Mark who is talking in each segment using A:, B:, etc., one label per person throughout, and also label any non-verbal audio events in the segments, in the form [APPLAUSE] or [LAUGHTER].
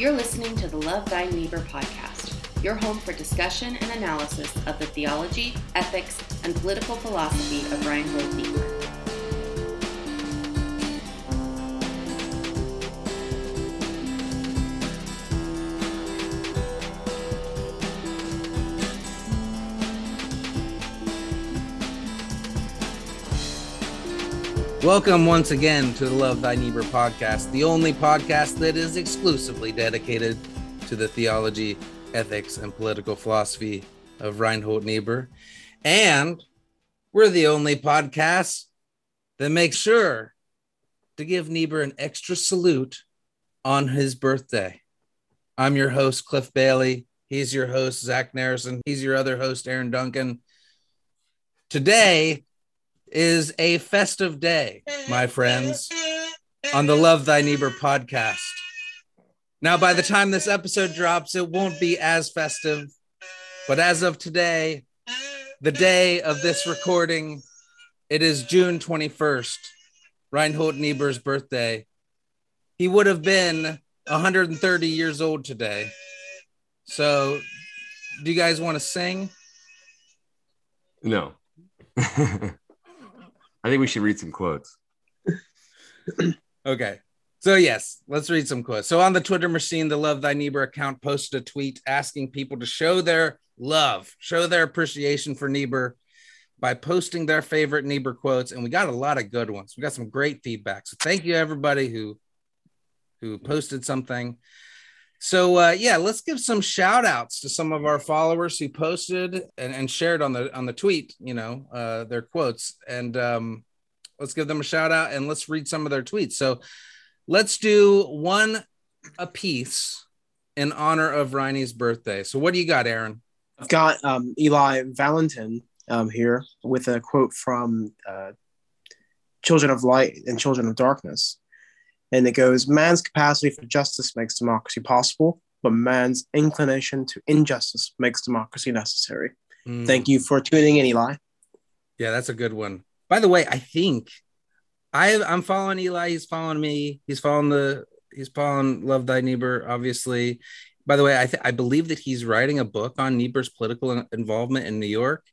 A: You're listening to the Love Thy Neighbor podcast, your home for discussion and analysis of the theology, ethics, and political philosophy of Reinhold Niebuhr.
B: Welcome once again to the Love Thy Neighbor podcast, the only podcast that is exclusively dedicated to the theology, ethics, and political philosophy of Reinhold Niebuhr. And we're the only podcast that makes sure to give Niebuhr an extra salute on his birthday. I'm your host, Cliff Bailey. He's your host, Zach Narrison. He's your other host, Aaron Duncan. Today, is a festive day, my friends, on the Love Thy Neighbor podcast. Now, by the time this episode drops, it won't be as festive, but as of today, the day of this recording, it is June 21st, Reinhold Niebuhr's birthday. He would have been 130 years old today. So, do you guys want to sing?
C: No. [LAUGHS] I think we should read some quotes. [CLEARS THROAT]
B: okay. So yes, let's read some quotes. So on the Twitter machine, the Love Thy Neighbor account posted a tweet asking people to show their love, show their appreciation for Niebuhr by posting their favorite Niebuhr quotes, and we got a lot of good ones. We got some great feedback. So thank you everybody who who posted something. So uh, yeah, let's give some shout outs to some of our followers who posted and, and shared on the on the tweet, you know, uh, their quotes. And um, let's give them a shout out and let's read some of their tweets. So let's do one a piece in honor of Reinie's birthday. So what do you got, Aaron?
D: I've got um, Eli Valentin um, here with a quote from uh, Children of Light and Children of Darkness. And it goes Man's capacity for justice makes democracy possible, but man's inclination to injustice makes democracy necessary. Mm. Thank you for tuning in, Eli.
B: Yeah, that's a good one. By the way, I think I I'm following Eli. He's following me. He's following the he's following Love Thy Neighbor, obviously. By the way, I th- I believe that he's writing a book on Niebuhr's political involvement in New York.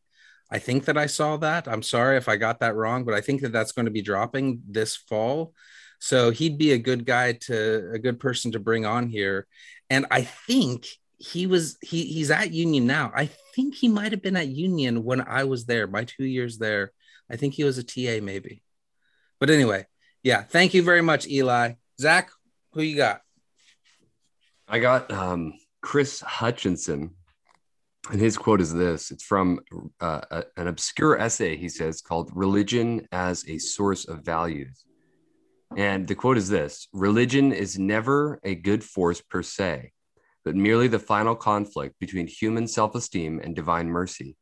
B: I think that I saw that. I'm sorry if I got that wrong, but I think that that's going to be dropping this fall. So he'd be a good guy to a good person to bring on here. And I think he was he he's at Union now. I think he might have been at Union when I was there, my two years there. I think he was a TA maybe. But anyway, yeah, thank you very much, Eli. Zach, who you got?
C: I got um, Chris Hutchinson, and his quote is this it's from uh, a, an obscure essay he says called religion as a source of values and the quote is this Religion is never a good force per se, but merely the final conflict between human self esteem and divine mercy.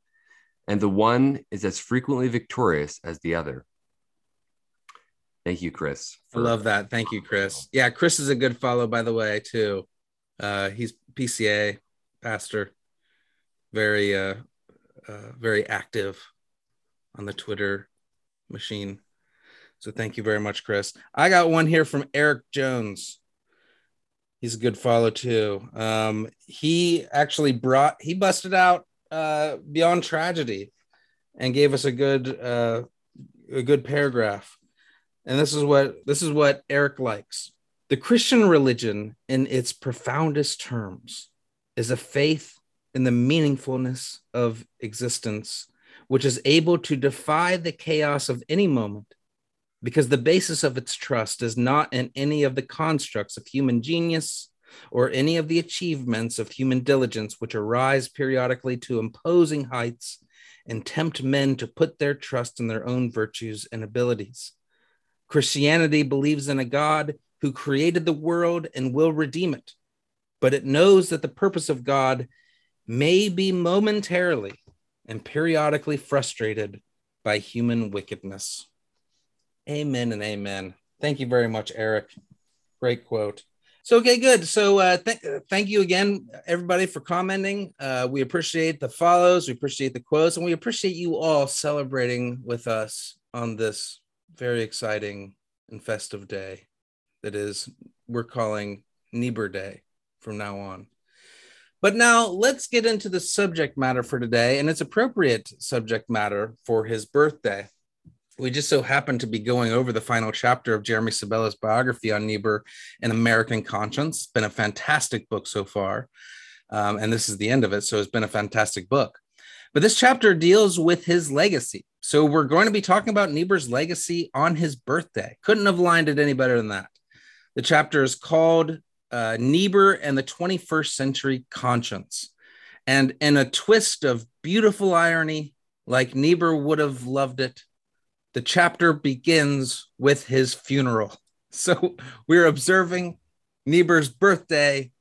C: And the one is as frequently victorious as the other. Thank you, Chris.
B: For- I love that. Thank you, Chris. Yeah, Chris is a good follow, by the way, too. Uh, he's PCA pastor, very, uh, uh, very active on the Twitter machine. So thank you very much, Chris. I got one here from Eric Jones. He's a good follow too. Um, he actually brought he busted out uh, Beyond Tragedy and gave us a good uh, a good paragraph. And this is what this is what Eric likes. The Christian religion in its profoundest terms is a faith in the meaningfulness of existence which is able to defy the chaos of any moment because the basis of its trust is not in any of the constructs of human genius or any of the achievements of human diligence which arise periodically to imposing heights and tempt men to put their trust in their own virtues and abilities. Christianity believes in a God who created the world and will redeem it, but it knows that the purpose of God may be momentarily and periodically frustrated by human wickedness. Amen and amen. Thank you very much, Eric. Great quote. So, okay, good. So, uh, th- thank you again, everybody, for commenting. Uh, we appreciate the follows, we appreciate the quotes, and we appreciate you all celebrating with us on this very exciting and festive day that is, we're calling Niebuhr Day. from now on. But now let's get into the subject matter for today, and it's appropriate subject matter for his birthday. We just so happened to be going over the final chapter of Jeremy Sabella's biography on Niebuhr An American Conscience. Been a fantastic book so far. Um, and this is the end of it. So it's been a fantastic book. But this chapter deals with his legacy. So we're going to be talking about Niebuhr's legacy on his birthday. Couldn't have lined it any better than that. The chapter is called uh, Niebuhr and the 21st Century Conscience. And in a twist of beautiful irony, like Niebuhr would have loved it, the chapter begins with his funeral. [LAUGHS] So we're observing Niebuhr's birthday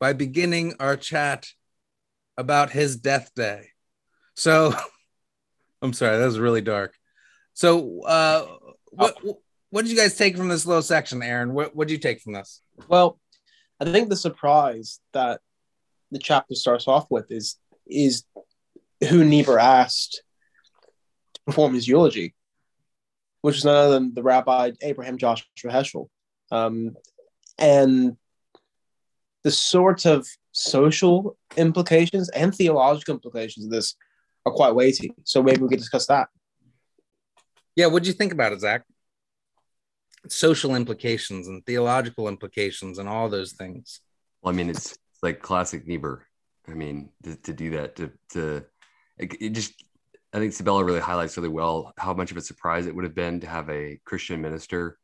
B: by beginning our chat about his death day. So [LAUGHS] I'm sorry, that was really dark. So uh what what did you guys take from this little section, Aaron? What what did you take from this?
D: Well, I think the surprise that the chapter starts off with is is who Niebuhr asked to perform his eulogy, which is none other than the Rabbi Abraham Joshua Heschel. Um, and the sorts of social implications and theological implications of this are quite weighty. So maybe we could discuss that.
B: Yeah, what do you think about it, Zach? Social implications and theological implications and all those things.
C: Well, I mean, it's like classic Niebuhr. I mean, to, to do that, to to it, it just, I think Sabella really highlights really well how much of a surprise it would have been to have a Christian minister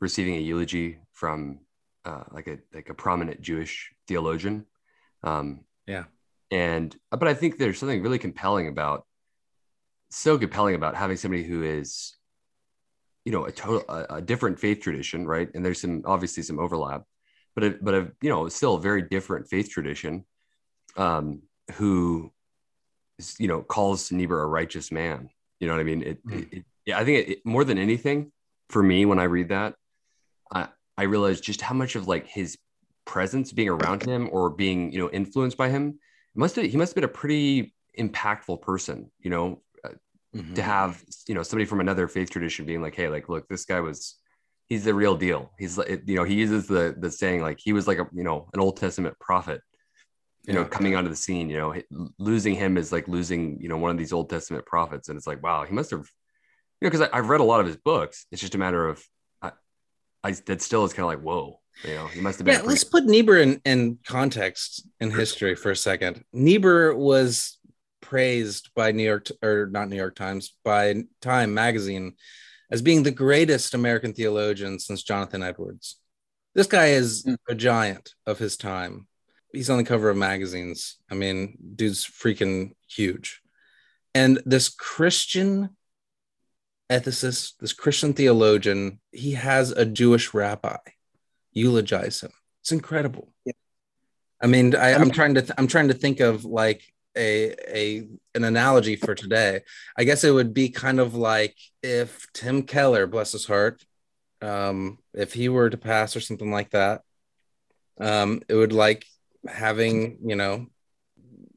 C: receiving a eulogy from uh, like a like a prominent Jewish theologian. Um,
B: yeah,
C: and but I think there's something really compelling about so compelling about having somebody who is you know a total a, a different faith tradition, right? And there's some obviously some overlap, but a, but a you know still a very different faith tradition. Um, who you know calls Niebuhr a righteous man. You know what I mean? It, mm. it, it yeah, I think it, more than anything for me when I read that, I I realized just how much of like his presence being around him or being you know influenced by him must have, he must have been a pretty impactful person. You know, mm-hmm. to have you know somebody from another faith tradition being like, hey, like look, this guy was he's the real deal. He's like, you know, he uses the the saying like he was like a you know an Old Testament prophet you know, coming onto the scene, you know, losing him is like losing, you know, one of these Old Testament prophets. And it's like, wow, he must have, you know, because I've read a lot of his books. It's just a matter of, I, I that still is kind of like, whoa, you know, he must have been.
B: Yeah, let's put Niebuhr in, in context in history for a second. Niebuhr was praised by New York, or not New York Times, by Time magazine as being the greatest American theologian since Jonathan Edwards. This guy is hmm. a giant of his time he's on the cover of magazines. I mean, dude's freaking huge. And this Christian ethicist, this Christian theologian, he has a Jewish rabbi eulogize him. It's incredible. Yeah. I mean, I, am trying to th- I'm trying to think of like a a an analogy for today. I guess it would be kind of like if Tim Keller, bless his heart, um, if he were to pass or something like that, um, it would like having you know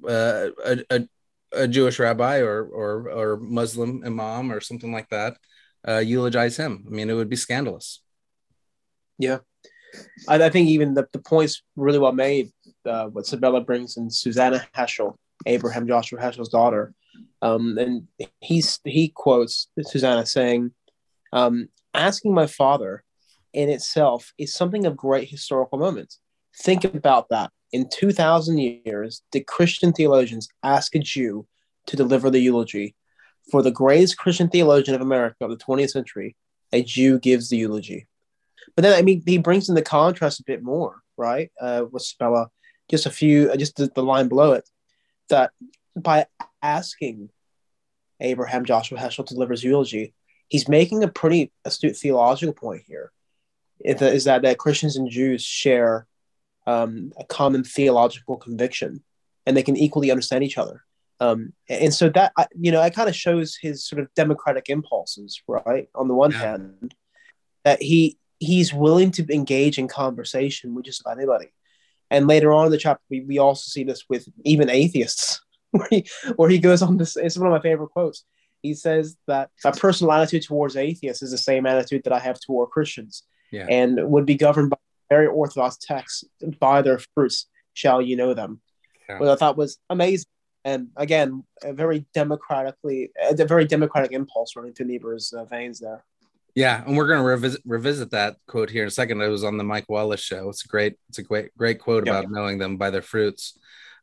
B: uh, a, a, a Jewish rabbi or or or Muslim imam or something like that uh, eulogize him. I mean, it would be scandalous.
D: Yeah, I, I think even the, the points really well made. Uh, what Sabella brings in Susannah Heschel, Abraham Joshua Heschel's daughter, um, and he's he quotes Susannah saying, um, "Asking my father." In itself is something of great historical moment. Think about that in 2,000 years, did Christian theologians ask a Jew to deliver the eulogy? For the greatest Christian theologian of America of the 20th century, a Jew gives the eulogy. But then, I mean, he brings in the contrast a bit more, right? Uh, with Sabella, just a few, uh, just the, the line below it, that by asking Abraham Joshua Heschel to deliver his eulogy, he's making a pretty astute theological point here. Is that, that Christians and Jews share um, a common theological conviction, and they can equally understand each other. Um, and so that you know, it kind of shows his sort of democratic impulses, right? On the one yeah. hand, that he he's willing to engage in conversation with just about anybody. And later on in the chapter, we, we also see this with even atheists, [LAUGHS] where he where he goes on this. It's one of my favorite quotes. He says that my personal attitude towards atheists is the same attitude that I have toward Christians, yeah. and would be governed by very orthodox text. By their fruits shall you know them.
B: Yeah.
D: Which I thought was amazing, and again, a very democratically, a very democratic impulse running through Niebuhr's uh, veins there.
B: Yeah, and we're gonna revisit revisit that quote here in a second. It was on the Mike Wallace show. It's a great, it's a great, great quote
D: Yeah.
B: about knowing them by their fruits.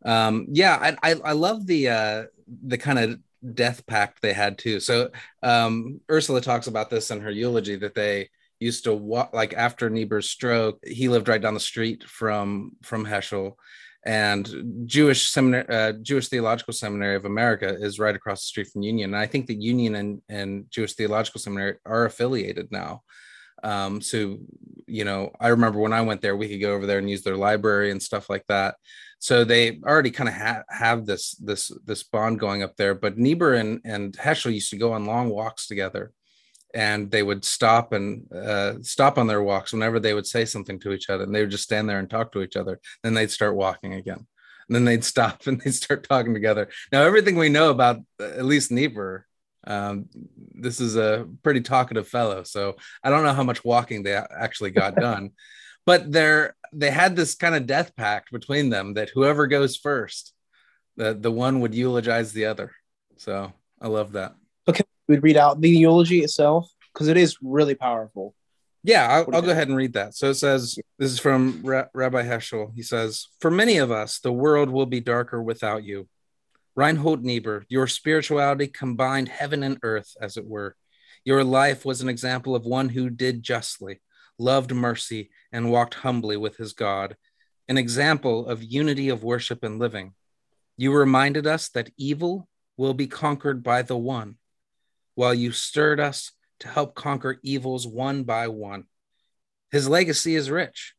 B: Um, yeah, I, I, I love the uh, the kind of death pact they had too. So um, Ursula talks about this in her eulogy that they used to walk like after Niebuhr's stroke. He lived right down the street from from Heschel, and Jewish seminary, uh, Jewish Theological Seminary of America is right across the street from Union. And I think that Union and, and Jewish Theological Seminary are affiliated now. Um, so, you know, I remember when I went there, we could go over there and use their library and stuff like that. So they already kind of ha- have this this this bond going up there. But Niebuhr and and Heschel used to go on long walks together, and they would stop and uh, stop on their walks whenever they would say something to each other, and they would just stand there and talk to each other. Then they'd start walking again, and then they'd [LAUGHS] stop and they'd start talking together. Now everything we know about uh, at least Niebuhr, um, this is a pretty talkative fellow. So I don't know how much walking they actually got [LAUGHS] done, but they're they had this kind of death pact between them that whoever goes first, the the one would eulogize the other. So I love that.
D: We'd read out the eulogy itself because it is really powerful.
B: Yeah, I'll, I'll go ahead and read that. So it says, this is from Ra- Rabbi Heschel. He says, For many of us, the world will be darker without you. Reinhold Niebuhr, your spirituality combined heaven and earth, as it were. Your life was an example of one who did justly, loved mercy, and walked humbly with his God, an example of unity of worship and living. You reminded us that evil will be conquered by the one, while you stirred us to help conquer evils one by one. His legacy is rich,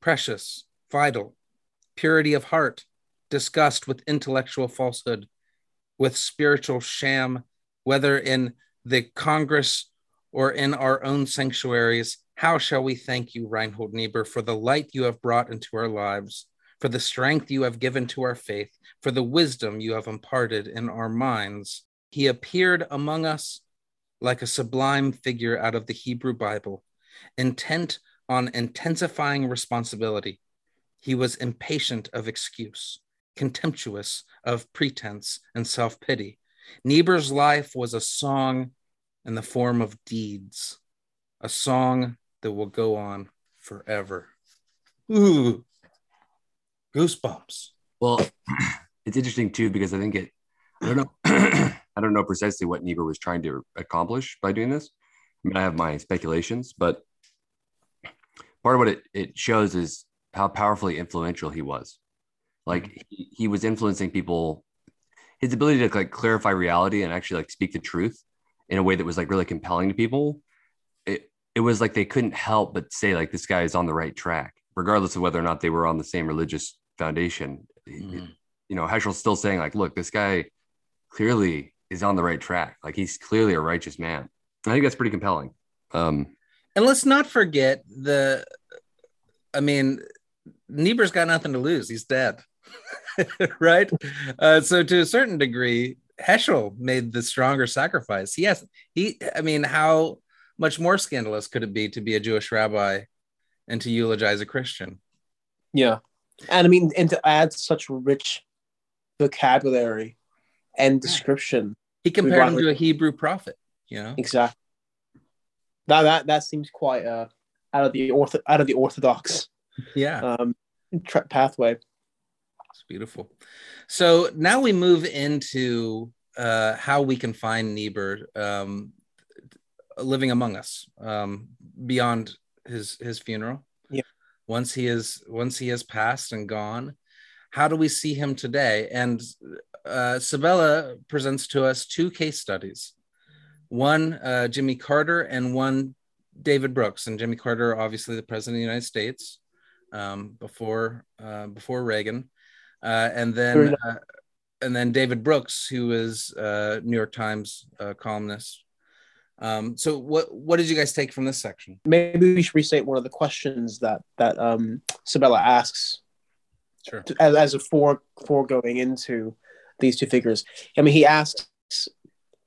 B: precious, vital, purity of heart, disgust with intellectual falsehood, with spiritual sham, whether in the Congress or in our own sanctuaries. How shall we thank you, Reinhold Niebuhr, for the light you have brought into our lives, for the strength you have given to our faith, for the wisdom you have imparted in our minds? He appeared among us like a sublime figure out of the Hebrew Bible, intent on intensifying responsibility. He was impatient of excuse, contemptuous of pretense and self pity. Niebuhr's life was a song in the form of deeds, a song that will go on forever. Ooh, goosebumps.
C: Well, [CLEARS THROAT] it's interesting too because I think it. I don't know. [CLEARS THROAT] I don't know precisely what Niebuhr was trying to accomplish by doing this. I mean, I have my speculations, but part of what it, it shows is how powerfully influential he was. Like he, he was influencing people. His ability to like clarify reality and actually like speak the truth in a way that was like really compelling to people. It it was like they couldn't help but say like this guy is on the right track, regardless of whether or not they were on the same religious foundation.
B: Mhm.
C: You know, Heschel's still saying like, look, this guy clearly is on the right track. Like he's clearly a righteous man. I think that's pretty compelling. Um,
B: And let's not forget the, I mean, Niebuhr's got nothing to lose. He's dead, [LAUGHS] right? Uh, so to a certain degree, Heschel made the stronger sacrifice. Yes, he. I mean, how much more scandalous could it be to be a Jewish rabbi and to eulogize a Christian?
D: Yeah. And I mean, and to add such rich vocabulary and description.
B: He compared him to a Hebrew prophet. You know,
D: Exactly. That that that seems quite uh out of the ortho out of the orthodox
B: yeah.
D: um tra- pathway.
B: It's beautiful. So now we move into uh, how we can find Niebuhr um, living among us um, beyond his his funeral.
D: Yeah.
B: Once he is once he has passed and gone, how do we see him today? And uh, Sabella presents to us two case studies. One, uh, Jimmy Carter, and one, David Brooks. And Jimmy Carter, obviously the president of the United States um, before uh, before Reagan, uh, and then uh, and then David Brooks, who is uh, New York Times uh, columnist. Um, so, what what did you guys take from this section?
D: Maybe we should restate one of the questions that that um Sabella asks
B: Sure.
D: to- as, as a fore going into these two figures. I mean, he asks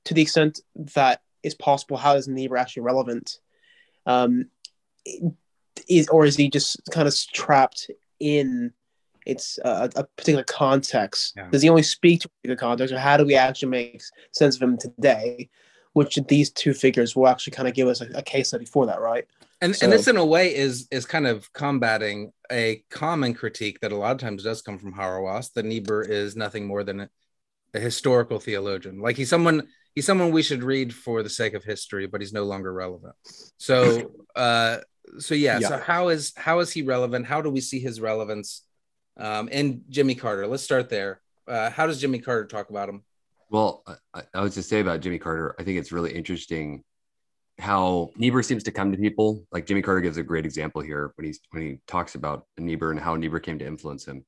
D: to the extent that is possible, how is Niebuhr actually relevant? Um, is or is he just kind of trapped in its uh, a particular context?
B: Yeah.
D: Does he only speak to a particular context, or how do we actually make sense of him today? Which these two figures will actually kind of give us a, a case study for that, right?
B: and
D: So-
B: and this in a way is is kind of combating a common critique that a lot of times does come from Hauerwas that Niebuhr is nothing more than a, a historical theologian. Like he's someone he's someone we should read for the sake of history, but he's no longer relevant. So [LAUGHS] uh so yeah, so how is how is he relevant? How do we see his relevance um in Jimmy Carter? Let's start there. Uh how does Jimmy Carter talk about him?
C: Well, I, I was just say about Jimmy Carter. I think it's really interesting how Niebuhr seems to come to people. Like Jimmy Carter gives a great example here when he's when he talks about Niebuhr and how Niebuhr came to influence him.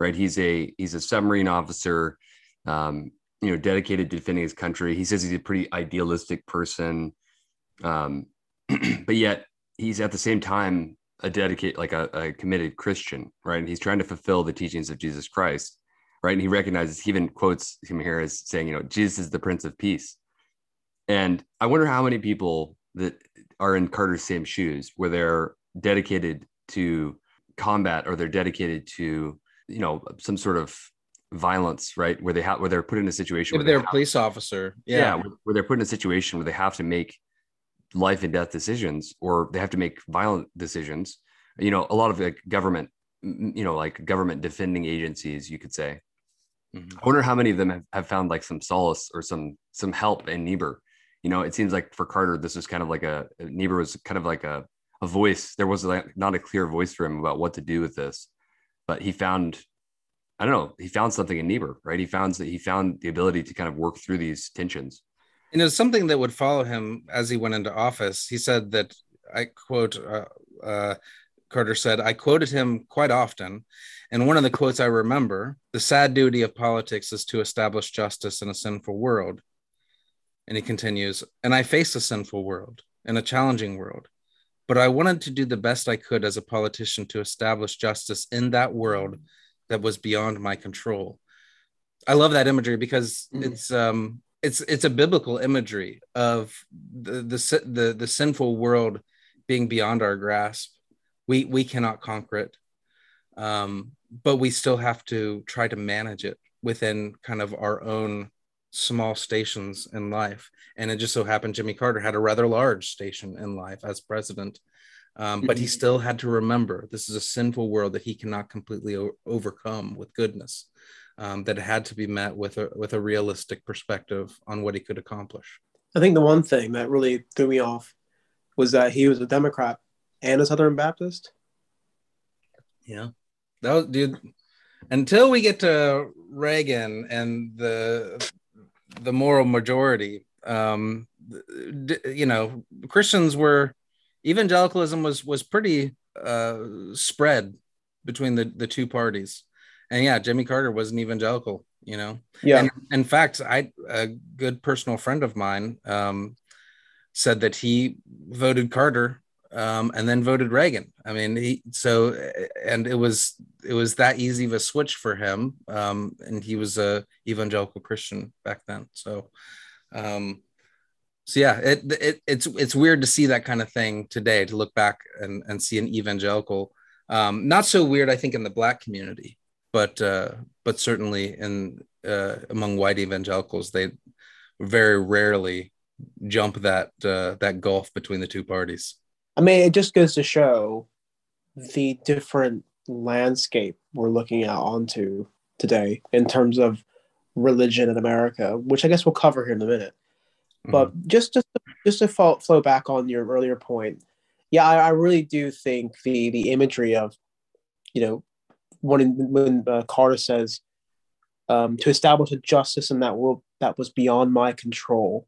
C: Right? He's a he's a submarine officer, um, you know, dedicated to defending his country. He says he's a pretty idealistic person, um, [CLEARS THROAT] but yet he's at the same time a dedicated, like a, a committed Christian. Right? And he's trying to fulfill the teachings of Jesus Christ right? And he recognizes, he even quotes him here as saying, you know, Jesus is the Prince of Peace. And I wonder how many people that are in Carter's same shoes, where they're dedicated to combat or they're dedicated to, you know, some sort of violence, right? Where they have, where they're put in a situation
B: If
C: where
B: they're
C: they
B: a police officer.
C: yeah,
B: Yeah.
C: where, where they're put in a situation where they have to make life and death decisions or they have to make violent decisions you know a lot of like government you know like government defending agencies you could say
B: Mhm.
C: i wonder how many of them have, have found like some solace or some some help in niebuhr you know it seems like for carter this was kind of like a niebuhr was kind of like a, a voice there was like not a clear voice for him about what to do with this but he found i don't know he found something in niebuhr right he found that he found the ability to kind of work through these tensions
B: And it was something that would follow him as he went into office. He said that I quote, uh, uh, Carter said, I quoted him quite often. And one of the quotes I remember the sad duty of politics is to establish justice in a sinful world. And he continues, and I face a sinful world and a challenging world. But I wanted to do the best I could as a politician to establish justice in that world that was beyond my control. I love that imagery because
D: Mhm.
B: it's um it's it's a biblical imagery of the the the, the sinful world being beyond our grasp. We we cannot conquer it, um, but we still have to try to manage it within kind of our own small stations in life. And it just so happened Jimmy Carter had a rather large station in life as president. Um, but he
D: Mhm.
B: still had to remember this is a sinful world that he cannot completely o- overcome with goodness um, that had to be met with a with a realistic perspective on what he could accomplish.
D: I think the one thing that really threw me off was that he was a Democrat and a Southern Baptist.
B: Yeah, that was dude. Until we get to Reagan and the the moral majority, um, you know, Christians were evangelicalism was was pretty uh, spread between the the two parties, and yeah, Jimmy Carter was an evangelical. You know,
D: Yeah,
B: And in fact, I a good personal friend of mine um, said that he voted Carter um, and then voted Reagan. I mean, he so and it was it was that easy of a switch for him, um, and he was a evangelical Christian back then. So, um, so yeah, it, it it's it's weird to see that kind of thing today. To look back and and see an evangelical, um, not so weird, I think, in the black community, but uh, but certainly in uh, among white evangelicals, they very rarely jump that uh, that gulf between the two parties.
D: I mean, it just goes to show the different landscape we're looking at onto today in terms of religion in America, which I guess we'll cover here in a minute. But just just just to flow, flow back on your earlier point, yeah, I, I really do think the the imagery of, you know, when when uh, Carter says, um, to establish a justice in that world that was beyond my control.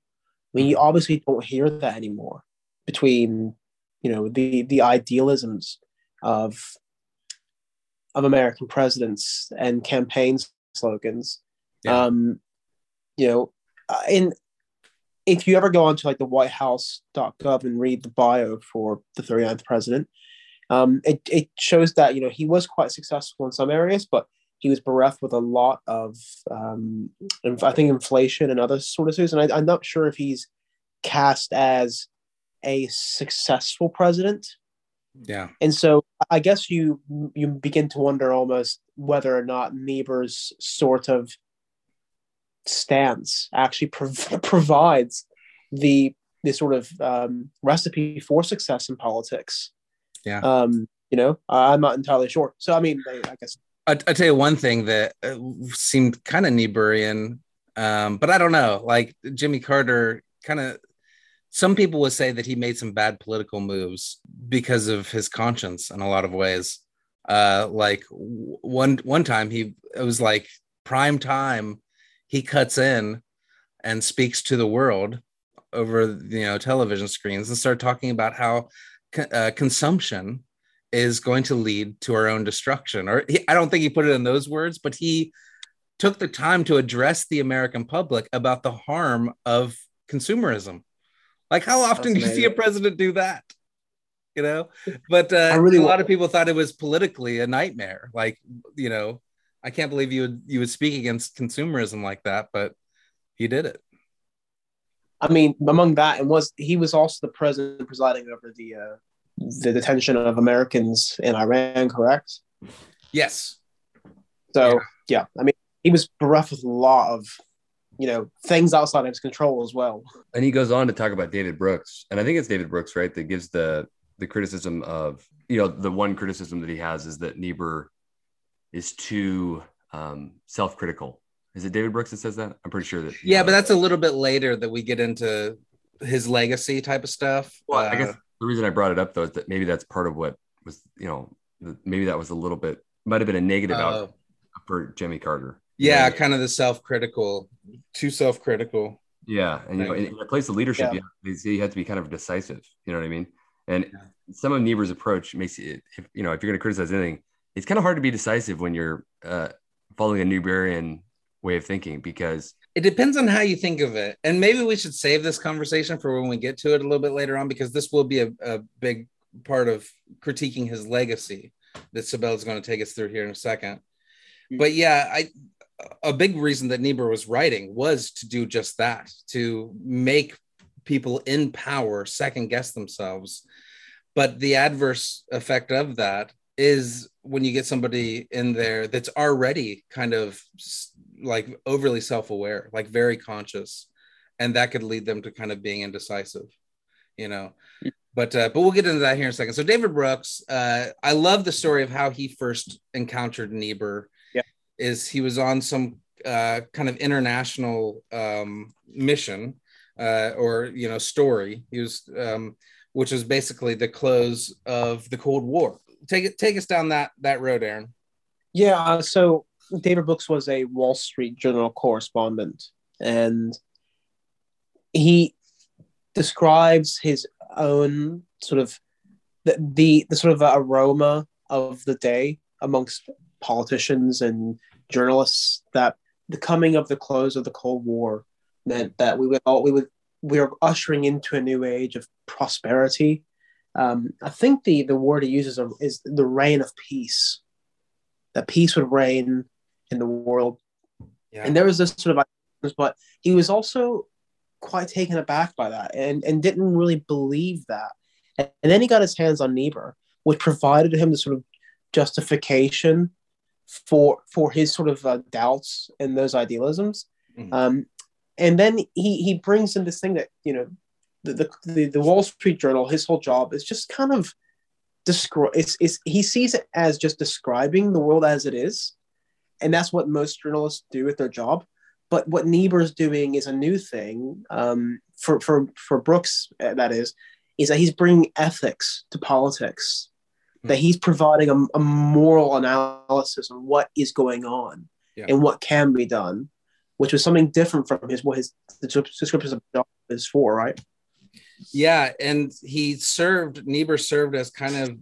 D: I mean, you obviously don't hear that anymore between, you know, the the idealisms of of American presidents and campaign slogans.
B: Yeah.
D: Um, you know, uh, in if you ever go onto like the whitehouse.gov and read the bio for the 39th president, um, it, it shows that, you know, he was quite successful in some areas, but he was bereft with a lot of, um, I think, inflation and other sort of things. And I, I'm not sure if he's cast as a successful president.
B: Yeah.
D: And so I guess you you begin to wonder almost whether or not Niebuhr's sort of stance actually prov- [LAUGHS] provides the the sort of um, recipe for success in politics.
B: Yeah.
D: Um, you know, I'm not entirely sure. So I mean, I, I guess
B: I, I tell you one thing that uh, seemed kind of Niebuhrian, um, but I don't know. Like Jimmy Carter, kind of. Some people would say that he made some bad political moves because of his conscience in a lot of ways. Uh, like one one time, he it was like prime time. He cuts in and speaks to the world over you know television screens and start talking about how uh, consumption is going to lead to our own destruction. Or he, I don't think he put it in those words, but he took the time to address the American public about the harm of consumerism. Like, how often do you see a president do that? You know, but uh,
D: really
B: a lot of people thought it was politically a nightmare. Like, you know, I can't believe you would you would speak against consumerism like that, but he did it.
D: I mean, among that, and was he was also the president presiding over the uh, the detention of Americans in Iran, correct?
B: Yes.
D: So yeah. I mean, he was bereft with a lot of you know things outside of his control as well.
C: And he goes on to talk about David Brooks, and I think it's David Brooks, right, that gives the the criticism of you know the one criticism that he has is that Niebuhr is too um, self critical. Is it David Brooks that says that? I'm pretty sure that.
B: Yeah, but that's a little bit later that we get into his legacy type of stuff.
C: Well, I
B: Uh,
C: guess the reason I brought it up though is that maybe that's part of what was you know maybe that was a little bit might have been a negative
B: uh,
C: out for Jimmy Carter.
B: Yeah,
C: Yeah.
B: kind of the self-critical, too self-critical.
C: Yeah, and you know, in, in a place of leadership,
D: Yeah.
C: you, have, you have to be kind of decisive. You know what I mean? And
B: Yeah.
C: some of Niebuhr's approach makes it, if you know, if you're going to criticize anything, it's kind of hard to be decisive when you're uh, following a Niebuhrian way of thinking because
B: It depends on how you think of it, and maybe we should save this conversation for when we get to it a little bit later on, because this will be a, a big part of critiquing his legacy that Sabella is going to take us through here in a second. But yeah, I a big reason that Niebuhr was writing was to do just that, to make people in power second guess themselves. But the adverse effect of that is when you get somebody in there that's already kind of like overly self-aware, like very conscious, and that could lead them to kind of being indecisive, you know. But uh, but we'll get into that here in a second. So David Brooks, uh, I love the story of how he first encountered Niebuhr. Is he was on some uh, kind of international um, mission uh, or you know story. He was, um, which was basically the close of the Cold War. Take it, take us down that that road, Aaron.
D: Yeah. uh, So David Brooks was a Wall Street Journal correspondent, and he describes his own sort of the the, the sort of aroma of the day amongst politicians and journalists that the coming of the close of the Cold War meant that we would all we would we are ushering into a new age of prosperity. Um, I think the the word he uses is the reign of peace. That peace would reign in the world,
B: Yeah,
D: and there was this sort of, but he was also quite taken aback by that, and and didn't really believe that. And, and then he got his hands on Niebuhr, which provided him the sort of justification for for his sort of uh, doubts and those idealisms.
B: Mhm.
D: Um, and then he he brings in this thing that you know the the, the, the Wall Street Journal. His whole job is just kind of describe. It's, it's he sees it as just describing the world as it is, and that's what most journalists do with their job. But what Niebuhr's doing is a new thing um, for for for Brooks. uh, That is, is that he's bringing ethics to politics. That he's providing a, a moral analysis on what is going on
B: Yeah.
D: and what can be done, which was something different from his what his the descriptions of is for, right?
B: yeah, and he served Niebuhr served as kind of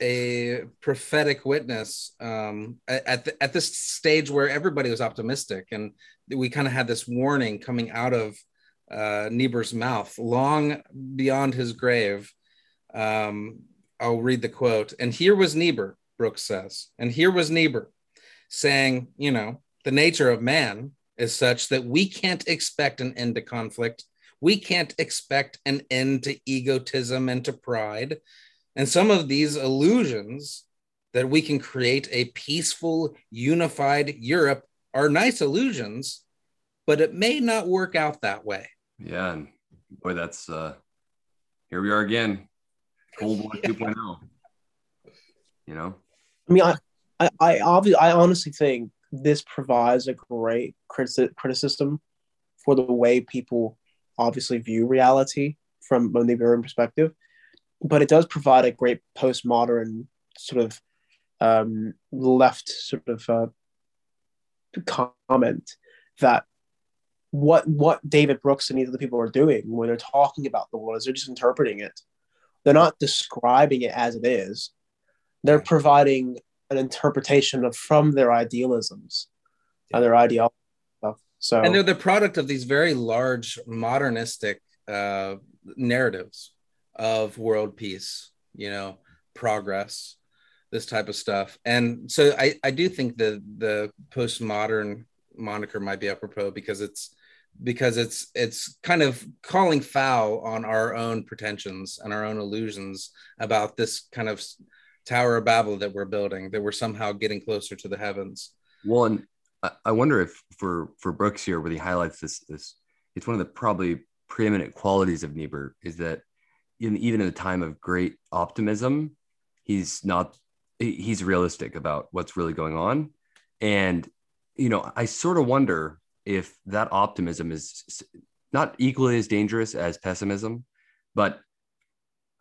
B: a prophetic witness um, at at, the, at this stage where everybody was optimistic, and we kind of had this warning coming out of uh, Niebuhr's mouth long beyond his grave. Um, I'll read the quote. And here was Niebuhr, Brooks says, and here was Niebuhr saying, you know, the nature of man is such that we can't expect an end to conflict. We can't expect an end to egotism and to pride. And some of these illusions that we can create a peaceful, unified Europe are nice illusions, but it may not work out that way.
C: Yeah. And boy, that's uh here we are again. Cold War [LAUGHS]
B: Yeah.
C: 2.0. You know?
D: I mean, I, I, I obviously, I honestly think this provides a great criti- criticism for the way people obviously view reality from a Niebuhrian perspective, but it does provide a great postmodern sort of um, left sort of uh, comment that what what David Brooks and these other people are doing when they're talking about the world is they're just interpreting it. They're not describing it as it is. They're providing an interpretation of from their idealisms and their ideology. So
B: And they're the product of these very large modernistic uh, narratives of world peace, you know, progress, this type of stuff. And so I, I do think the the postmodern moniker might be apropos because it's because it's it's kind of calling foul on our own pretensions and our own illusions about this kind of Tower of Babel that we're building, that we're somehow getting closer to the heavens.
C: Well, and I, I wonder if for for Brooks here, where he highlights this this it's one of the probably preeminent qualities of Niebuhr is that in, even in a time of great optimism, he's not he's realistic about what's really going on, and you know I sort of wonder if that optimism is not equally as dangerous as pessimism, but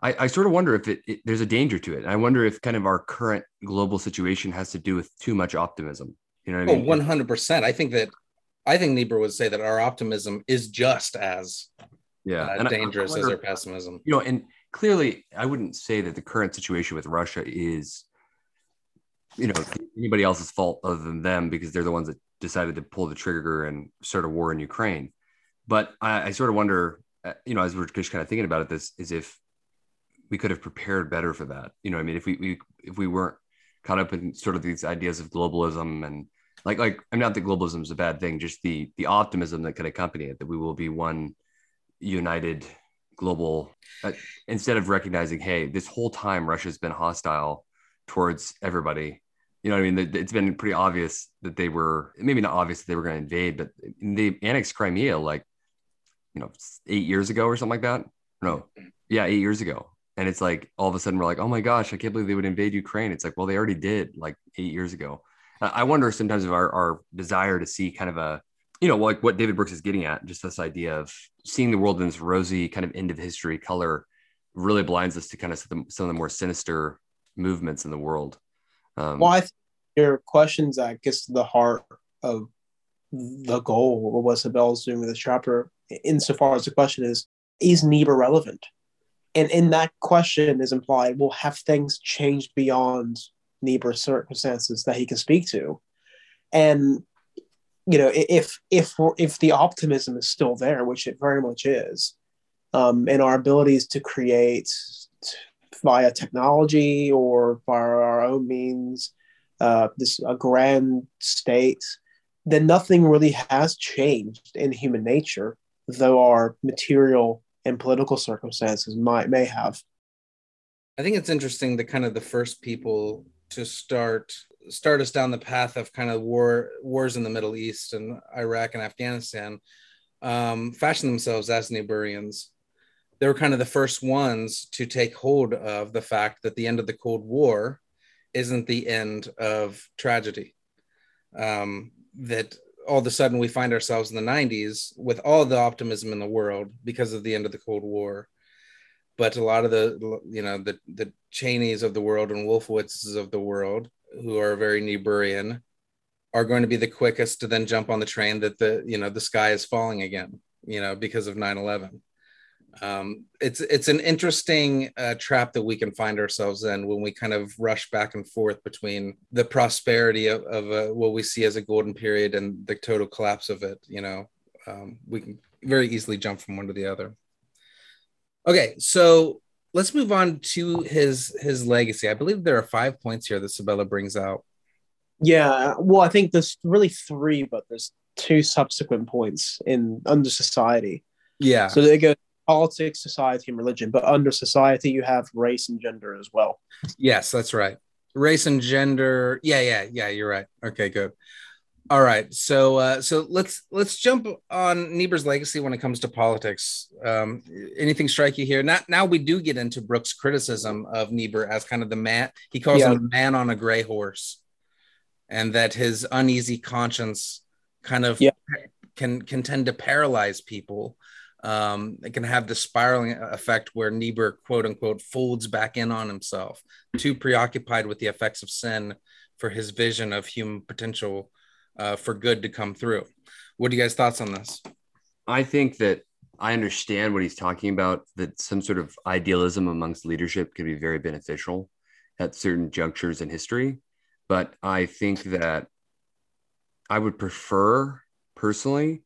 C: I, I sort of wonder if it, it there's a danger to it. I wonder if kind of our current global situation has to do with too much optimism. You know what I
B: Oh,
C: mean?
B: one hundred percent. I think that I think Niebuhr would say that our optimism is just as
C: yeah,
B: uh,
C: and I- I
B: dangerous as our pessimism.
C: you know, and clearly, I wouldn't say that the current situation with Russia is, you know, anybody else's fault other than them because they're the ones that decided to pull the trigger and start a war in Ukraine. But I, I sort of wonder, uh, you know, as we're just kind of thinking about it, this is if we could have prepared better for that. You know, I mean, if we, we if we weren't caught up in sort of these ideas of globalism and like like I'm not that globalism is a bad thing, just the the optimism that can accompany it, that we will be one united global uh, instead of recognizing hey this whole time russia's been hostile towards everybody you know what i mean? It's been pretty obvious that they were maybe not obvious that they were going to invade but they annexed crimea like you know eight years ago or something like that? No. Yeah eight years ago. And it's like all of a sudden we're like oh my gosh i can't believe they would invade ukraine. It's like well they already did like eight years ago. I wonder sometimes of our, our desire to see kind of a you know, like what David Brooks is getting at, just this idea of seeing the world in this rosy kind of end of history color really blinds us to kind of some of the more sinister movements in the world. Um,
D: Well, I think your questions that gets to the heart of the goal of what Sabella's doing with this chapter, insofar as the question is, is Niebuhr relevant? And in that question is implied, well, have things changed beyond Niebuhr's circumstances that he can speak to? And you know, if if if the optimism is still there, which it very much is, um, and our abilities to create via technology or via our own means uh, this a grand state, then nothing really has changed in human nature, though our material and political circumstances might may have.
B: I think it's interesting that kind of the first people to start start us down the path of kind of war wars in the Middle East and Iraq and Afghanistan um, fashioned themselves as Niebuhrians. They were kind of the first ones to take hold of the fact that the end of the Cold War isn't the end of tragedy. Um, that all of a sudden we find ourselves in the 90s with all the optimism in the world because of the end of the Cold War but a lot of the you know the the Cheneys of the world and Wolfowitzes of the world who are very Niebuhrian are going to be the quickest to then jump on the train that the you know the sky is falling again you know because of 9-11 um, it's it's an interesting uh, trap that we can find ourselves in when we kind of rush back and forth between the prosperity of, of uh, what we see as a golden period and the total collapse of it you know um, we can very easily jump from one to the other Okay, so let's move on to his his legacy. I believe there are five points here that Sabella brings out.
D: Yeah, well, I think there's really three, but there's two subsequent points in under society.
B: Yeah.
D: So they go politics, society, and religion. But under society, you have race and gender as well.
B: Yes, that's right. Race and gender. Yeah, yeah, yeah. You're right. Okay, good. All right, so uh, so let's let's jump on Niebuhr's legacy when it comes to politics. Um, anything strike you here? Now, now we do get into Brooks' criticism of Niebuhr as kind of the man. He calls
D: Yeah.
B: him a man on a gray horse, and that his uneasy conscience kind of
D: Yeah.
B: can can tend to paralyze people. Um, it can have the spiraling effect where Niebuhr, quote unquote, folds back in on himself, too preoccupied with the effects of sin for his vision of human potential uh, for good to come through. What are you guys' thoughts on this?
C: I think that I understand what he's talking about, that some sort of idealism amongst leadership can be very beneficial at certain junctures in history. But I think that I would prefer personally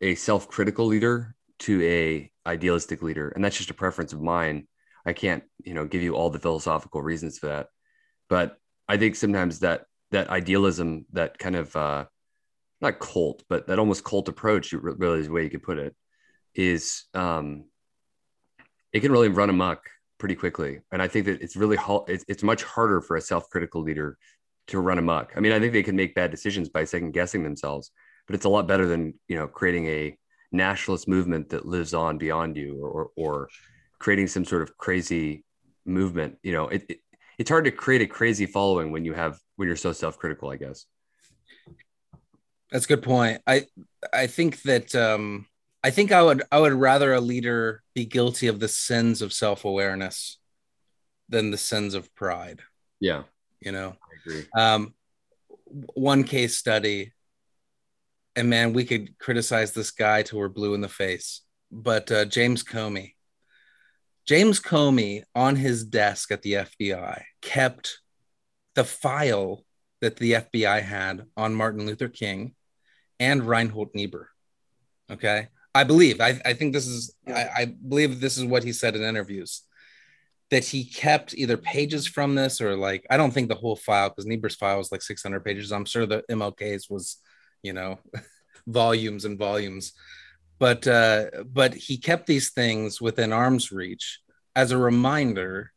C: a self-critical leader to a idealistic leader. And that's just a preference of mine. I can't, you know, give you all the philosophical reasons for that. But I think sometimes that that idealism, that kind of uh not cult, but that almost cult approach, really is the way you could put it, is um, it can really run amok pretty quickly. And I think that it's really it's, it's much harder for a self-critical leader to run amok. I mean, I think they can make bad decisions by second guessing themselves, but it's a lot better than you know creating a nationalist movement that lives on beyond you, or or, creating some sort of crazy movement. You know, it, it it's hard to create a crazy following when you have when you're so self-critical. I guess.
B: That's a good point. I I think that um, I think I would I would rather a leader be guilty of the sins of self awareness than the sins of pride.
C: Yeah,
B: You know,
C: I agree.
B: um, one case study, and man, we could criticize this guy till we're blue in the face. But uh, James Comey, James Comey on his desk at the FBI kept the file that the FBI had on Martin Luther King and Reinhold Niebuhr. Okay. I believe, I, I think this is, I, I believe this is what he said in interviews that he kept either pages from this or like, I don't think the whole file, because Niebuhr's file was like 600 pages. I'm sure the MLK's was, you know, [LAUGHS] volumes and volumes. But, uh, but he kept these things within arm's reach as a reminder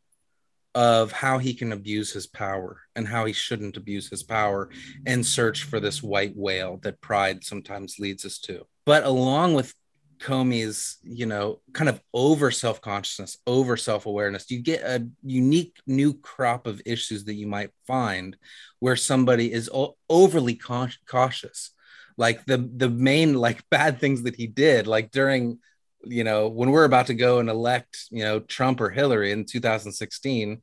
B: of how he can abuse his power and how he shouldn't abuse his power and search for this white whale that pride sometimes leads us to. But along with Comey's, you know, kind of over self consciousness, over self awareness, you get a unique new crop of issues that you might find where somebody is overly cautious. Like the the main like [LAUGHS] bad things that he did, like during you know, when we're about to go and elect, you know, Trump or Hillary in 2016,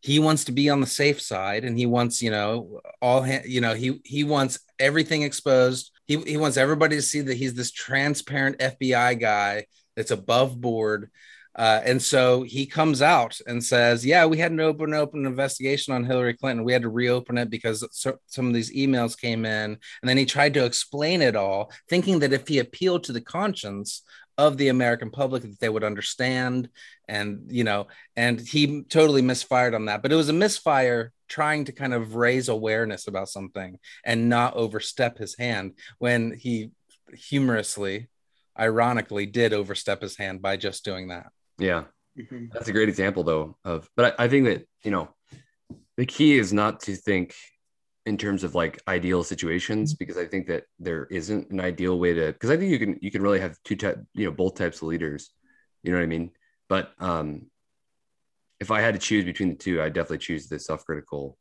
B: he wants to be on the safe side and he wants, you know, all, you know, he, he wants everything exposed. He, he wants everybody to see that he's this transparent FBI guy that's above board. Uh, and so he comes out and says, "Yeah, we had an open, open investigation on Hillary Clinton. We had to reopen it because so, some of these emails came in." And then he tried to explain it all, thinking that if he appealed to the conscience of the American public that they would understand and you know and he totally misfired on that but it was a misfire trying to kind of raise awareness about something and not overstep his hand when he humorously ironically did overstep his hand by just doing that
C: Yeah,
D: Mhm.
C: that's a great example though of. But I, I think that you know, the key is not to think in terms of like ideal situations because I think that there isn't an ideal way to because I think you can you can really have two type you know both types of leaders, you know what I mean. But um, if I had to choose between the two, I definitely choose the self-critical,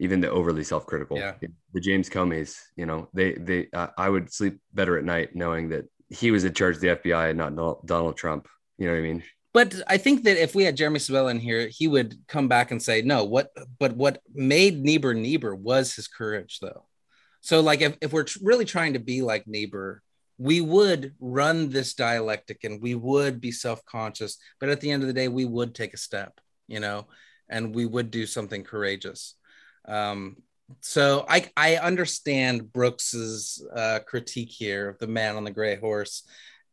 C: even the overly self-critical.
B: Yeah.
C: The James Comey's, you know, they they uh, I would sleep better at night knowing that he was in charge of the FBI and not Donald Trump. You know what I mean?
B: But I think that if we had Jeremy Sabella in here, he would come back and say, no, what, but what made Niebuhr Niebuhr was his courage, though. So, like, if, if we're really trying to be like Niebuhr, we would run this dialectic and we would be self conscious, but at the end of the day, we would take a step, you know, and we would do something courageous. Um, so I I understand Brooks's uh, critique here of the man on the gray horse,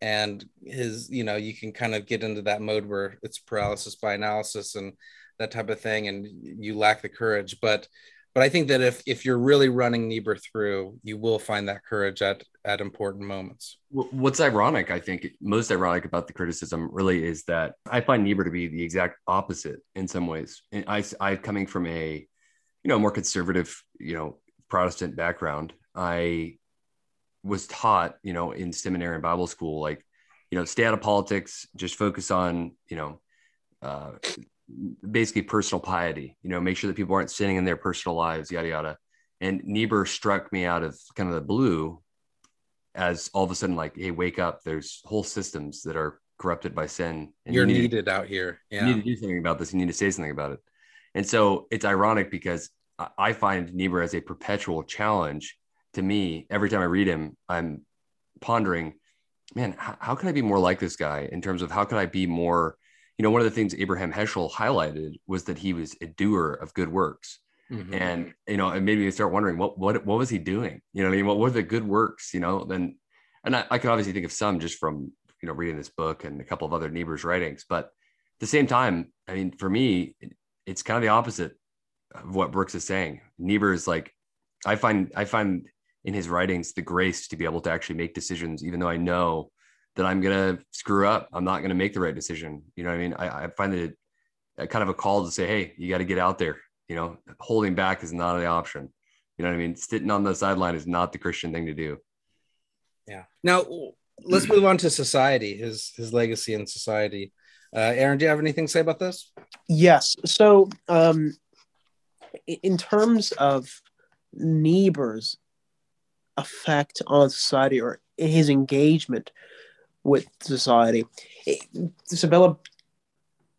B: and his you know you can kind of get into that mode where it's paralysis by analysis and that type of thing, and you lack the courage. But but I think that if if you're really running Niebuhr through, you will find that courage at at important moments.
C: What's ironic, I think, most ironic about the criticism really is that I find Niebuhr to be the exact opposite in some ways. And I, I coming from a, you know, more conservative, you know, Protestant background, I was taught, you know, in seminary and Bible school, like, you know, stay out of politics, just focus on, you know, uh, basically personal piety, you know, make sure that people aren't sinning in their personal lives, yada, yada. And Niebuhr struck me out of kind of the blue as all of a sudden, like, hey, wake up. There's whole systems that are corrupted by sin.
B: And You're you need needed to, out here.
C: Yeah. You need to do something about this. You need to say something about it. And so it's ironic because I find Niebuhr as a perpetual challenge to me. Every time I read him, I'm pondering, man, how, how can I be more like this guy in terms of how can I be more you know, one of the things Abraham Heschel highlighted was that he was a doer of good works. Mm-hmm. And you know, it made me start wondering what what what was he doing? You know, I mean, what were the good works? You know, then, and I, I could obviously think of some just from you know reading this book and a couple of other Niebuhr's writings, but at the same time, I mean, for me, it's kind of the opposite of what Brooks is saying. Niebuhr is like, I find I find in his writings the grace to be able to actually make decisions, even though I know that I'm gonna screw up. I'm not gonna make the right decision. You know what I mean? I, I find it a, kind of a call to say, hey, you got to get out there. You know, holding back is not an option. You know what I mean? Sitting on the sideline is not the Christian thing to do.
B: Yeah. Now let's move on to society. His his legacy in society. Uh, Aaron, do you have anything to say about this?
D: Yes. So, um, in terms of Niebuhr's effect on society or his engagement with society. Sabella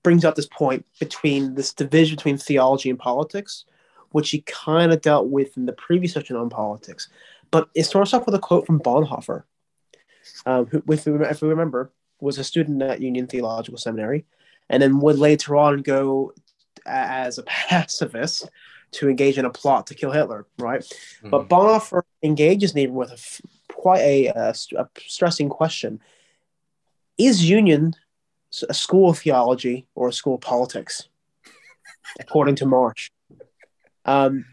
D: brings up this point between this division between theology and politics, which he kind of dealt with in the previous section on politics. But it starts off with a quote from Bonhoeffer, um, who, if we remember, was a student at Union Theological Seminary, and then would later on go as a [LAUGHS] pacifist to engage in a plot to kill Hitler, right? Mm-hmm. But Bonhoeffer engages Niebuhr with a, quite a, a, a stressing question is union a school of theology or a school of politics, [LAUGHS] according to Marsh? Um,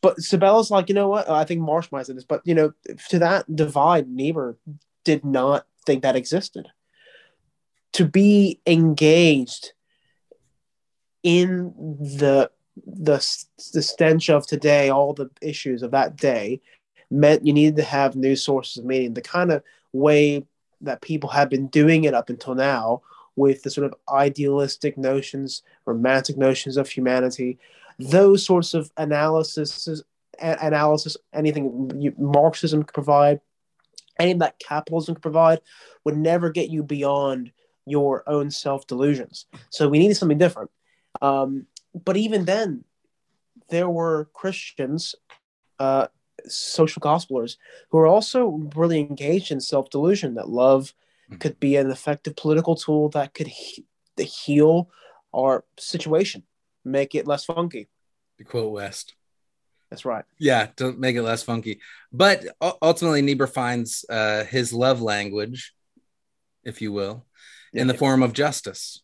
D: but Sabella's like, you know what? I think Marsh might say this, but you know, to that divide, Niebuhr did not think that existed. To be engaged in the the the stench of today, all the issues of that day, meant you needed to have new sources of meaning. The kind of way that people have been doing it up until now with the sort of idealistic notions, romantic notions of humanity, those sorts of analysis, analysis, anything Marxism could provide, anything that capitalism could provide, would never get you beyond your own self delusions. So we needed something different. Um, but even then, there were Christians uh, social gospelers who are also really engaged in self delusion that love mm-hmm. could be an effective political tool that could he- heal our situation, make it less funky.
B: To quote West.
D: That's right.
B: Yeah, to make it less funky. But ultimately, Niebuhr finds uh, his love language, if you will, in the form of justice.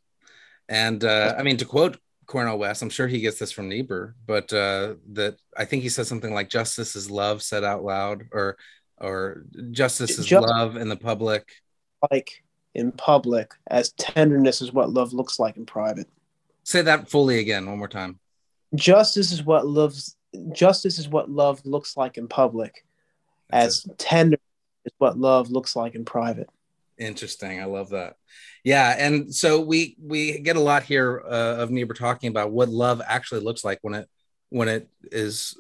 B: And uh, I mean, to quote Cornel West. I'm sure he gets this from Niebuhr, but uh, that I think he said something like "Justice is love," said out loud, or or "Justice is Just, love in the public."
D: Like in public, as tenderness is what love looks like in private.
B: Say that fully again, one more time.
D: Justice is what loves. Justice is what love looks like in public, That's as it. tender is what love looks like in private.
B: Interesting. I love that. Yeah, and so we we get a lot here uh, of Niebuhr talking about what love actually looks like when it when it is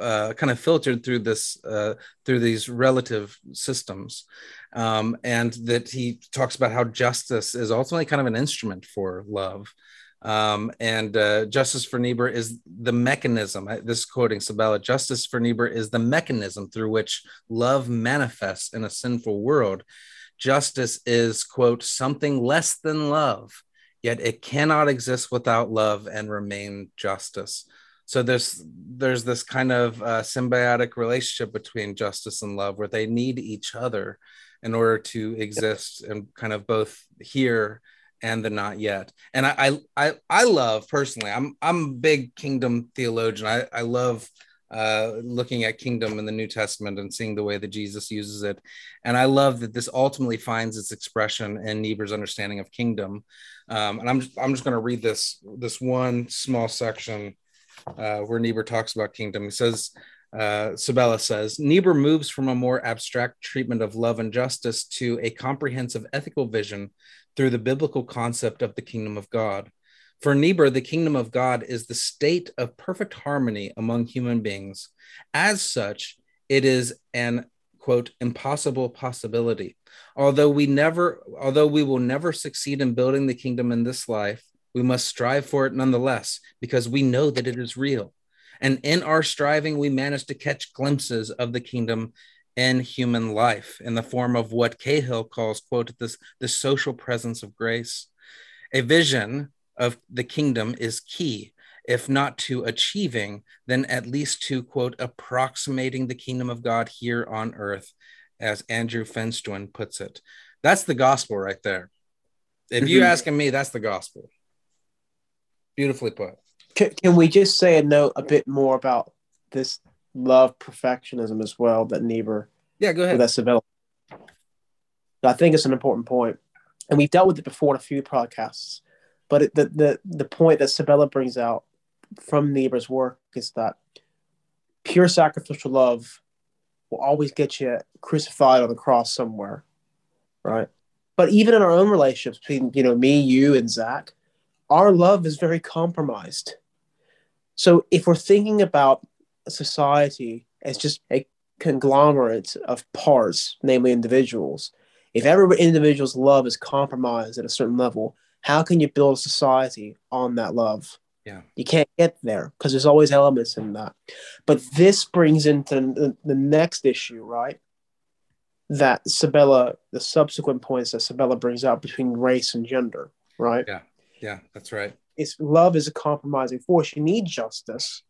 B: uh, kind of filtered through this uh, through these relative systems, um, and that he talks about how justice is ultimately kind of an instrument for love. Um, and uh, justice for Niebuhr is the mechanism. This is quoting Sabella. Justice for Niebuhr is the mechanism through which love manifests in a sinful world justice is, quote, something less than love, yet it cannot exist without love and remain justice. So there's there's this kind of uh, symbiotic relationship between justice and love where they need each other in order to exist and kind of both here and the not yet. And I I I love personally. I'm I'm a big kingdom theologian. I I love uh, looking at kingdom in the New Testament and seeing the way that Jesus uses it. And I love that this ultimately finds its expression in Niebuhr's understanding of kingdom. Um, and I'm just, I'm just going to read this this one small section uh, where Niebuhr talks about kingdom. He says, uh, Sabella says, Niebuhr moves from a more abstract treatment of love and justice to a comprehensive ethical vision through the biblical concept of the kingdom of God. For Niebuhr, the kingdom of God is the state of perfect harmony among human beings. As such, it is an quote impossible possibility. Although we never although we will never succeed in building the kingdom in this life, we must strive for it nonetheless because we know that it is real. And in our striving, we manage to catch glimpses of the kingdom in human life in the form of what Cahill calls, quote, this, the social presence of grace. A vision of the kingdom is key, if not to achieving, then at least to, quote, approximating the kingdom of God here on earth, as Andrew Finstuen puts it. That's the gospel right there. If mm-hmm. you're asking me, that's the gospel. Beautifully put.
D: Can, can we just say a note a bit more about this love perfectionism as well that Niebuhr?
B: Yeah, go ahead.
D: That's Seville. I think it's an important point, and we've dealt with it before in a few podcasts. But it, the, the, the point that Sabella brings out from Niebuhr's work is that pure sacrificial love will always get you crucified on the cross somewhere, right? But even in our own relationships between you know me, you, and Zach, our love is very compromised. So if we're thinking about society as just a conglomerate of parts, namely individuals, if every individual's love is compromised at a certain level, how can you build a society on that love?
B: Yeah.
D: You can't get there because there's always elements in that. But this brings into the, the next issue, right? That Sabella, the subsequent points that Sabella brings out between race and gender, right?
B: Yeah. Yeah, that's right.
D: It's love is a compromising force. You need justice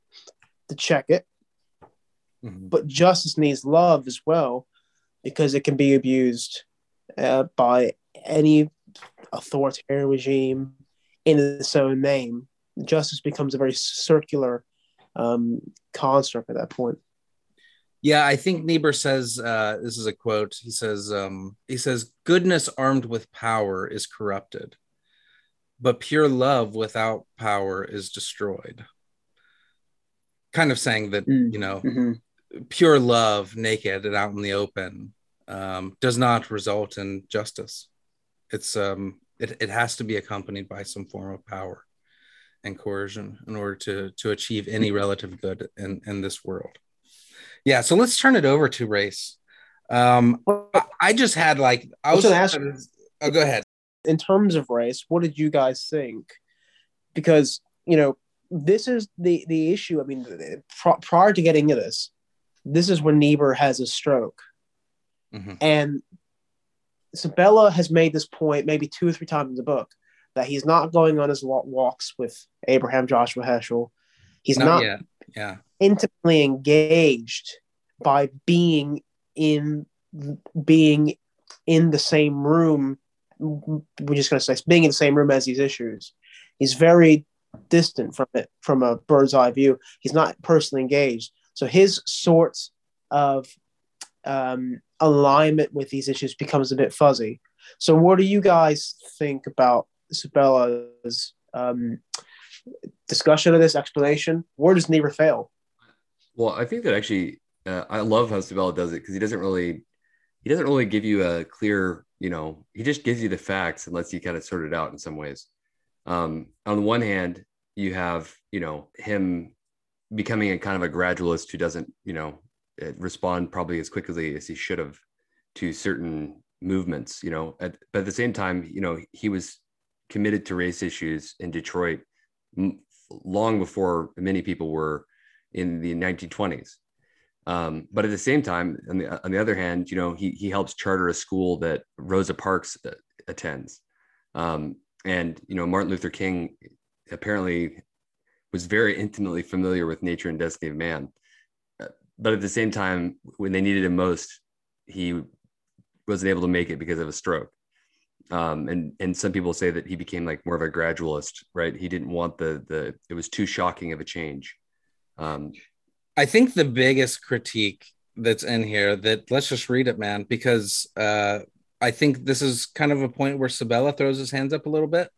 D: to check it. Mm-hmm. But justice needs love as well because it can be abused uh, by any authoritarian regime in its own name. Justice becomes a very circular um, construct at that point.
B: Yeah, I think Niebuhr says uh, this is a quote. He says um, he says goodness armed with power is corrupted, but pure love without power is destroyed. Kind of saying that mm. you know mm-hmm. pure love naked and out in the open um, does not result in justice. It's um, it, it has to be accompanied by some form of power and coercion in order to to achieve any relative good in in this world. Yeah so let's turn it over to race. Um i just had like i was,
D: gonna ask
B: oh go ahead.
D: in terms of race what did you guys think? Because you know this is the the issue i mean prior to getting into this this is when niebuhr has a stroke. Mm-hmm. and Sabella has made this point maybe two or three times in the book that he's not going on his walks with Abraham Joshua Heschel. He's not,
B: not yeah.
D: intimately engaged by being in being in the same room. We're just going to say being in the same room as these issues. He's very distant from it from a bird's eye view. He's not personally engaged. So his sorts of um, alignment with these issues becomes a bit fuzzy. So, what do you guys think about Sabella's um, discussion of this explanation? Where does Niebuhr fail?
C: Well, I think that actually, uh, I love how Sabella does it because he doesn't really, he doesn't really give you a clear, you know, he just gives you the facts and lets you kind of sort it out in some ways. Um, on the one hand, you have, you know, him becoming a kind of a gradualist who doesn't, you know, respond probably as quickly as he should have to certain movements you know? At, but at the same time you know he was committed to race issues in detroit long before many people were in the 1920s um, but at the same time on the, on the other hand you know he, he helps charter a school that rosa parks uh, attends. Um, and you know martin luther king apparently was very intimately familiar with nature and destiny of man but at the same time, when they needed him most, he wasn't able to make it because of a stroke. Um, and and some people say that he became like more of a gradualist, right? He didn't want the the it was too shocking of a change. Um,
B: I think the biggest critique that's in here that let's just read it, man, because uh, I think this is kind of a point where Sabella throws his hands up a little bit,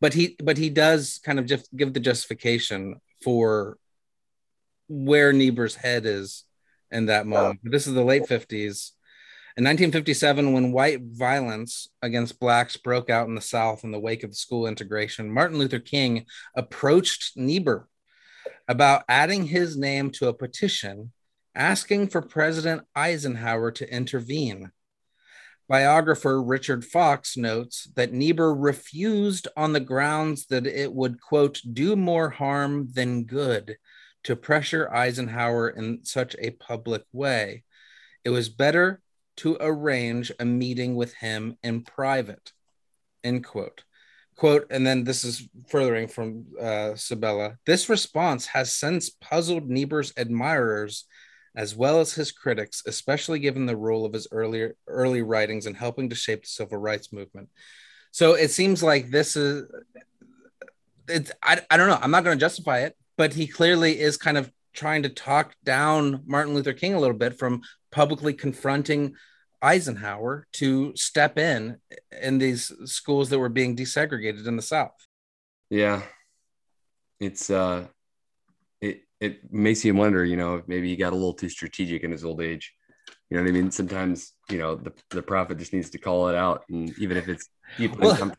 B: but he but he does kind of just give the justification for where Niebuhr's head is in that moment. This is the late 50s. In 1957, when white violence against blacks broke out in the South in the wake of school integration, Martin Luther King approached Niebuhr about adding his name to a petition asking for President Eisenhower to intervene. Biographer Richard Fox notes that Niebuhr refused on the grounds that it would, quote, do more harm than good to pressure Eisenhower in such a public way. It was better to arrange a meeting with him in private, end quote. Quote, and then this is furthering from uh, Sabella. This response has since puzzled Niebuhr's admirers as well as his critics, especially given the role of his earlier early writings in helping to shape the civil rights movement. So it seems like this is it's I, I don't know. I'm not going to justify it, but he clearly is kind of trying to talk down Martin Luther King a little bit from publicly confronting Eisenhower to step in in these schools that were being desegregated in the South.
C: Yeah, it's uh, it it makes you wonder, you know, maybe he got a little too strategic in his old age. You know what I mean? Sometimes, you know, the, the prophet just needs to call it out, and even if it's deeply well,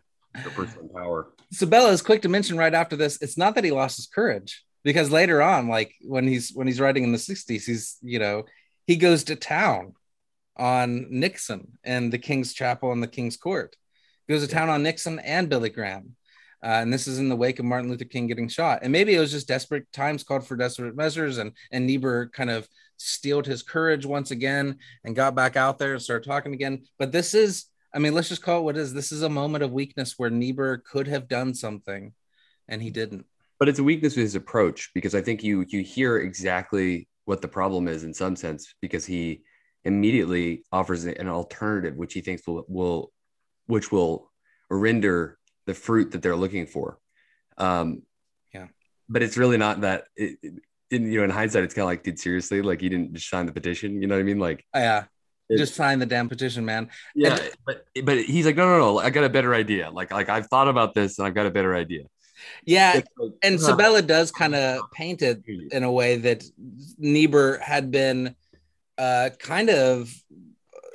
C: the person power.
B: Sabella is quick to mention right after this. It's not that he lost his courage because later on, like when he's when he's writing in the '60s, he's you know he goes to town on Nixon and the King's Chapel and the King's Court. He goes to town on Nixon and Billy Graham. Uh, and this is in the wake of Martin Luther King getting shot. And maybe it was just desperate times called for desperate measures, and and Niebuhr kind of steeled his courage once again and got back out there and started talking again. But this is, I mean, let's just call it what it is. This is a moment of weakness where Niebuhr could have done something, and he didn't.
C: But it's a weakness with his approach because I think you you hear exactly what the problem is in some sense because he immediately offers an alternative which he thinks will will which will render the fruit that they're looking for. Um,
B: yeah,
C: but it's really not that. It, in you know, in hindsight, it's kind of like, dude, seriously, like you didn't just sign the petition. You know what I mean? Like,
B: oh, yeah, just sign the damn petition, man.
C: Yeah, and, but but he's like, no, no, no, I got a better idea. Like like I've thought about this and I've got a better idea.
B: Yeah, like, and huh. Sabella does kind of paint it in a way that Niebuhr had been uh, kind of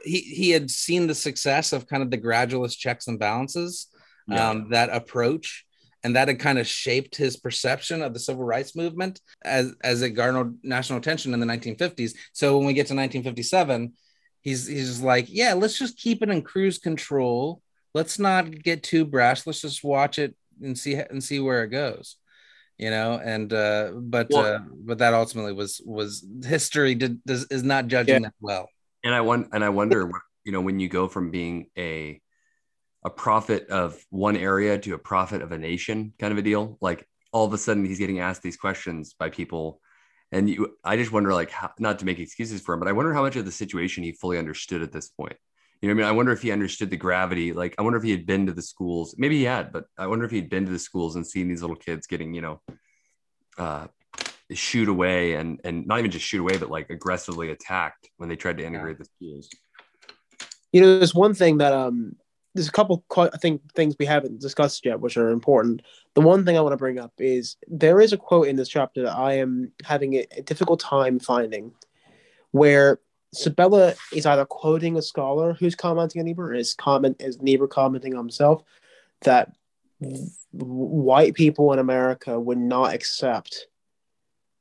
B: he he had seen the success of kind of the gradualist checks and balances yeah. um, that approach and that had kind of shaped his perception of the civil rights movement as as it garnered national attention in the 1950s so when we get to 1957 he's he's like yeah let's just keep it in cruise control let's not get too brash let's just watch it and see and see where it goes you know and uh but well, uh but that ultimately was was history did does, is not judging yeah. that well.
C: And i want and i wonder you know when you go from being a a prophet of one area to a prophet of a nation kind of a deal like all of a sudden he's getting asked these questions by people. And you i just wonder like how, not to make excuses for him but i wonder how much of the situation he fully understood at this point you know i mean i wonder if he understood the gravity like i wonder if he had been to the schools maybe he had but i wonder if he'd been to the schools and seen these little kids getting you know uh shoot away and and not even just shoot away but like aggressively attacked when they tried to integrate yeah. the schools
D: you know there's one thing that um there's a couple I think things we haven't discussed yet which are important. The one thing I want to bring up is there is a quote in this chapter that I am having a, a difficult time finding where Sabella is either quoting a scholar who's commenting on Niebuhr, is comment is Niebuhr commenting on himself that white people in America would not accept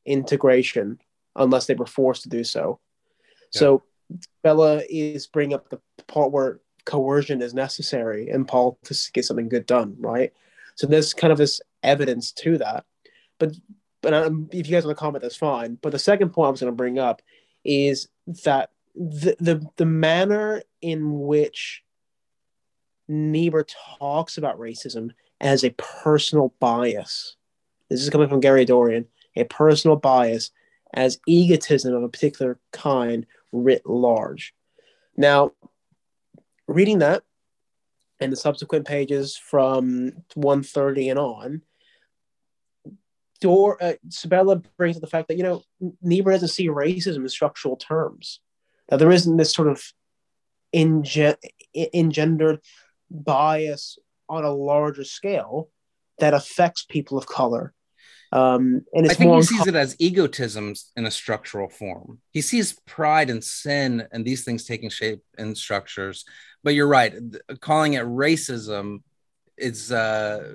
D: integration unless they were forced to do so. Yeah. So Bella is bringing up the part where coercion is necessary in Paul to get something good done, right? So there's kind of this evidence to that. But but um, if you guys want to comment, that's fine. But the second point I was going to bring up is that the the, the manner in which Niebuhr talks about racism as a personal bias. This is coming from Gary Dorrien, a personal bias as egotism of a particular kind writ large. Now, reading that, and the subsequent pages from 130 and on, Dor uh, Sabella brings up the fact that you know Niebuhr doesn't see racism in structural terms. That there isn't this sort of enge- engendered bias on a larger scale that affects people of color. Um, and it's
B: I think
D: more
B: he sees it as egotism in a structural form. He sees pride and sin and these things taking shape in structures. But you're right, calling it racism is uh,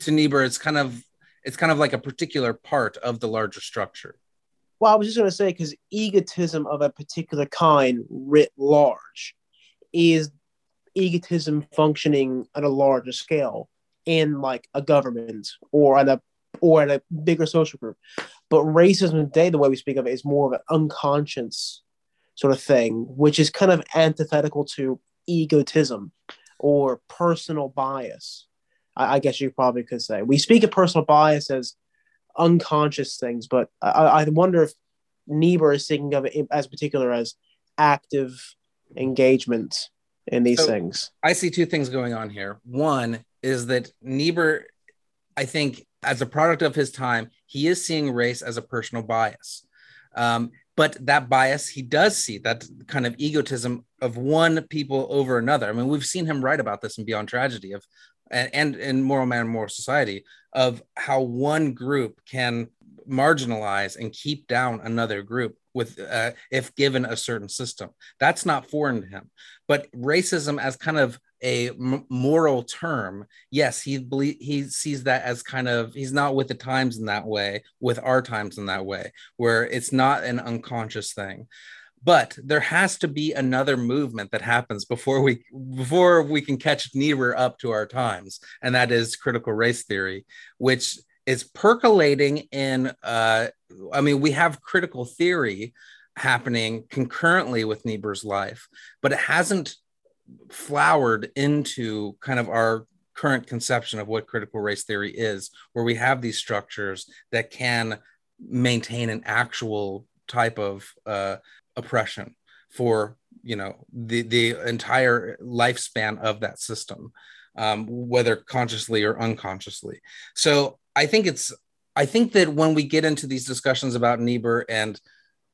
B: to Niebuhr, it's kind of it's kind of like a particular part of the larger structure.
D: Well, I was just going to say because egotism of a particular kind, writ large, is egotism functioning at a larger scale in like a government or at a or at a bigger social group. But racism today, the way we speak of it, is more of an unconscious sort of thing, which is kind of antithetical to egotism or personal bias. I, I guess you probably could say. We speak of personal bias as unconscious things, but I, I wonder if Niebuhr is thinking of it as particular as active engagement in these so things.
B: I see two things going on here. One is that Niebuhr, I think, as a product of his time, he is seeing race as a personal bias. Um, but that bias he does see that kind of egotism of one people over another. I mean, we've seen him write about this in Beyond Tragedy of and, and in Moral Man and Moral Society of how one group can marginalize and keep down another group with uh, if given a certain system. That's not foreign to him. But racism as kind of a m- moral term yes he believe he sees that as kind of he's not with the times in that way with our times in that way where it's not an unconscious thing but there has to be another movement that happens before we before we can catch Niebuhr up to our times and that is critical race theory which is percolating in uh, i mean we have critical theory happening concurrently with niebuhr's life but it hasn't flowered into kind of our current conception of what critical race theory is where we have these structures that can maintain an actual type of uh, oppression for you know the the entire lifespan of that system um, whether consciously or unconsciously. So I think it's I think that when we get into these discussions about Niebuhr and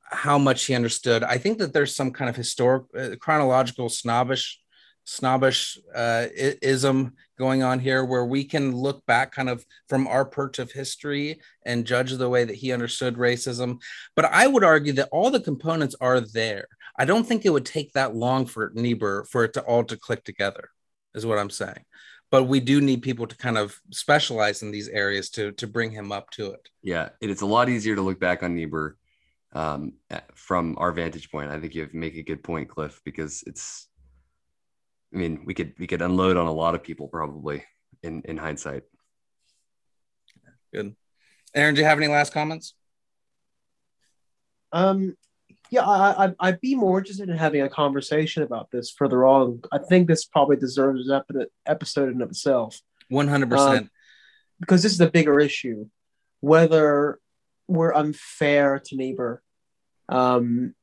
B: how much he understood, I think that there's some kind of historic, uh, chronological snobbish, snobbish uh, ism going on here, where we can look back kind of from our perch of history and judge the way that he understood racism. But I would argue that all the components are there. I don't think it would take that long for Niebuhr for it to all to click together, is what I'm saying but we do need people to kind of specialize in these areas to to bring him up to it.
C: Yeah, it's a lot easier to look back on Niebuhr um, from our vantage point. I think you make a good point, Cliff, because it's. I mean, we could we could unload on a lot of people probably in in hindsight.
B: Good, Aaron. Do you have any last comments?
D: Um, yeah, I, I, would be more interested in having a conversation about this further on. I think this probably deserves an episode in itself.
B: 100%. Um,
D: because this is a bigger issue. Whether we're unfair to Niebuhr. Um,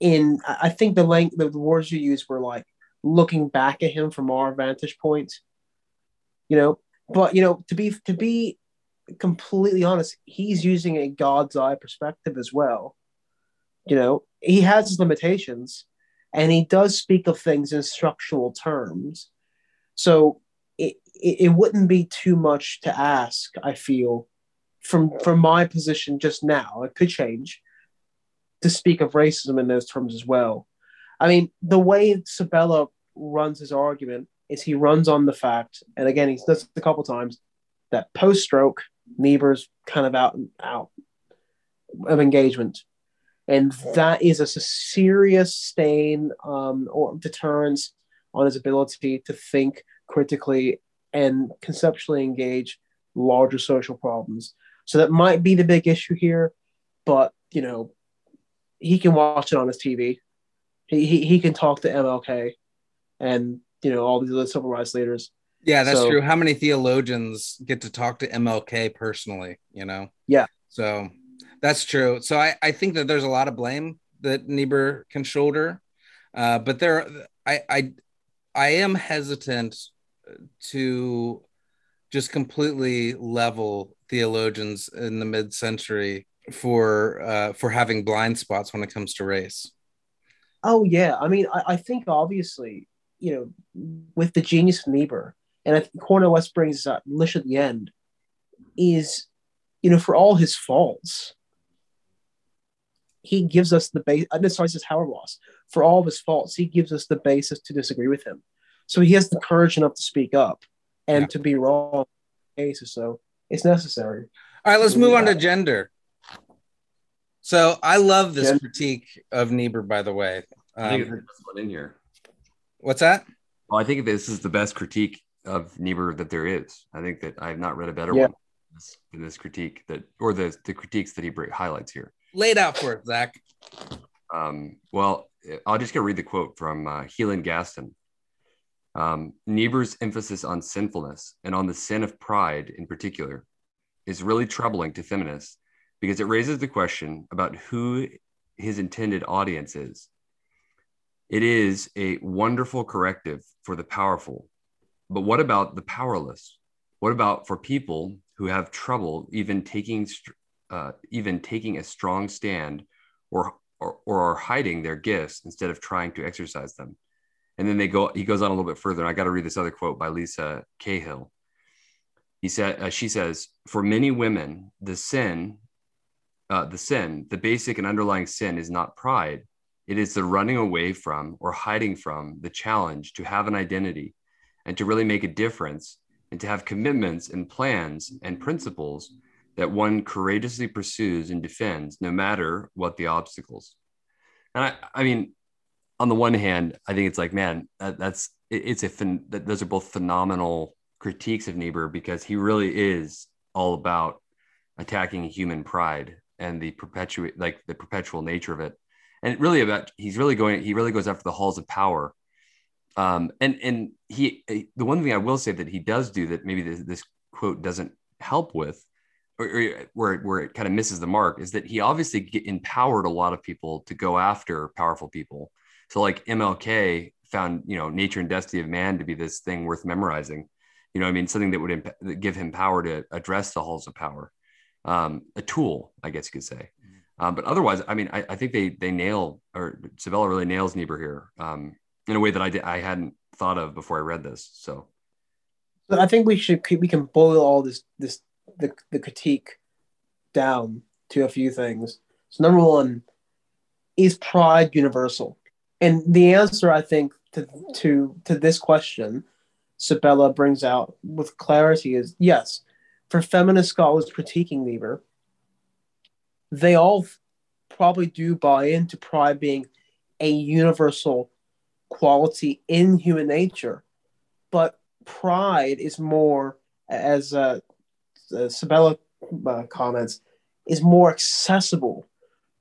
D: in, I think the length, the words you used were like looking back at him from our vantage point, you know, but, you know, to be, to be completely honest, he's using a God's eye perspective as well you know, he has his limitations and he does speak of things in structural terms. So it, it, it wouldn't be too much to ask, I feel, from from my position just now. It could change to speak of racism in those terms as well. I mean, the way Sabella runs his argument is he runs on the fact, and again, he does it a couple times, that post stroke, Niebuhr's kind of out and out of engagement and that is a serious stain um, or deterrence on his ability to think critically and conceptually engage larger social problems. So that might be the big issue here, but you know, he can watch it on his TV. He he, he can talk to MLK and you know all these other civil rights leaders.
B: Yeah, that's so, true. How many theologians get to talk to MLK personally? You know.
D: Yeah.
B: So that's true. So I, I think that there's a lot of blame that Niebuhr can shoulder, uh, but there, I, I, I am hesitant to just completely level theologians in the mid-century for uh, for having blind spots when it comes to race.
D: Oh yeah, I mean, I, I think obviously, you know, with the genius of Niebuhr, and I think Cornel West brings up Lish at the end, is, you know, for all his faults, he gives us the base. Uh, sorry, this is Howard Ross. For all of his faults, he gives us the basis to disagree with him. So he has the courage enough to speak up and yeah. to be wrong. Cases, so it's necessary.
B: All right, let's move on to gender. So I love this critique of Niebuhr, by the way. Um, I think um,
C: one in here.
B: What's that?
C: Well, I think this is the best critique of Niebuhr that there is. I think that I have not read a better yeah. one than this critique that, or the the critiques that he highlights here.
B: Laid out for it, Zach.
C: Um, well, I'll just go read the quote from uh, Healan Gaston. Um, Niebuhr's emphasis on sinfulness and on the sin of pride in particular is really troubling to feminists because it raises the question about who his intended audience is. It is a wonderful corrective for the powerful, but what about the powerless? What about for people who have trouble even taking uh, even taking a strong stand or, or or are hiding their gifts instead of trying to exercise them? And then they go. He goes on a little bit further. And I got to read this other quote by Lisa Cahill. He said, uh, she says, for many women, the sin uh, the sin, the basic and underlying sin is not pride. It is the running away from or hiding from the challenge to have an identity and to really make a difference and to have commitments and plans and principles that one courageously pursues and defends no matter what the obstacles. And I, I mean, on the one hand, I think it's like, man, that, that's it, it's a fin- that those are both phenomenal critiques of Niebuhr because he really is all about attacking human pride and the perpetuate like the perpetual nature of it. And really about he's really going he really goes after the halls of power. Um and and he the one thing i will say that he does do that maybe this, this quote doesn't help with or, or where, where it kind of misses the mark is that he obviously get, empowered a lot of people to go after powerful people. So like mlk found you know nature and destiny of man to be this thing worth memorizing. You know i mean? Something that would imp- give him power to address the halls of power um, a tool, I guess you could say. Mm-hmm. Um, but otherwise, I mean, I, I, think they they nail or Sabella really nails Niebuhr here um, in a way that I did, I hadn't thought of before I read this. So,
D: I think we should we can boil all this this the, the critique down to a few things. So number one, is pride universal? And the answer, I think, to to to this question, Sabella brings out with clarity is yes for feminist scholars critiquing Niebuhr, they all probably do buy into pride being a universal quality in human nature. But pride is more, as uh, uh, Sabella uh, comments, is more accessible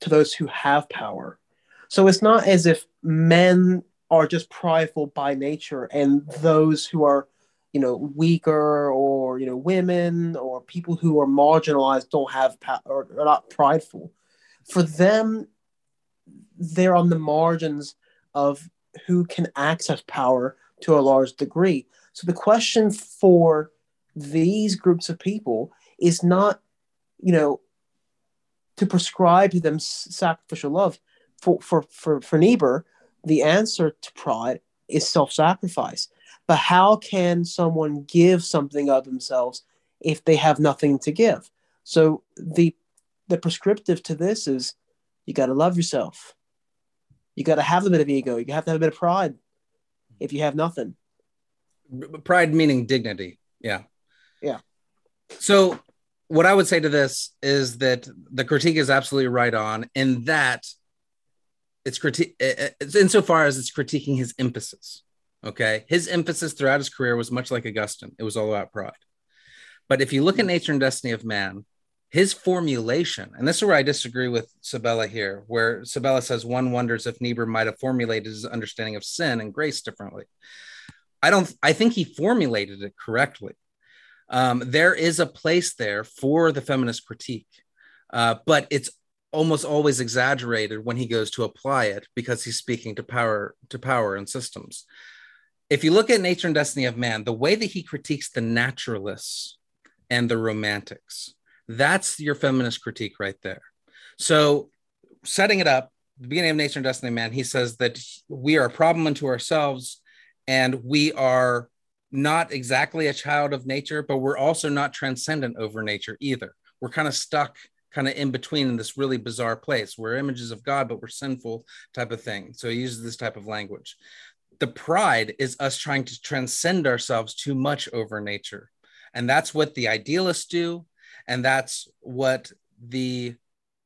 D: to those who have power. So it's not as if men are just prideful by nature and those who are you know weaker or you know women or people who are marginalized don't have power or are not prideful. For them they're on the margins of who can access power to a large degree. So the question for these groups of people is not you know to prescribe to them sacrificial love. For for for, for Niebuhr the answer to pride is self-sacrifice but how can someone give something of themselves if they have nothing to give? So the the prescriptive to this is you got to love yourself. You got to have a bit of ego. You have to have a bit of pride if you have nothing.
B: Pride meaning dignity. Yeah.
D: Yeah.
B: So what I would say to this is that the critique is absolutely right on in that it's critique eh, eh, it's insofar as it's critiquing his emphasis. Okay. His emphasis throughout his career was much like Augustine, it was all about pride. But if you look at Nature and Destiny of Man, his formulation, and this is where I disagree with Sabella here, where Sabella says one wonders if Niebuhr might have formulated his understanding of sin and grace differently. I don't, I think he formulated it correctly. Um, there is a place there for the feminist critique, uh, but it's almost always exaggerated when he goes to apply it because he's speaking to power to power and systems if you look at Nature and Destiny of Man, the way that he critiques the naturalists and the romantics, that's your feminist critique right there. So, setting it up, the beginning of Nature and Destiny of Man, he says that we are a problem unto ourselves and we are not exactly a child of nature, but we're also not transcendent over nature either. We're kind of stuck kind of in between in this really bizarre place. We're images of God, but we're sinful type of thing. So he uses this type of language. The pride is us trying to transcend ourselves too much over nature. And that's what the idealists do. And that's what the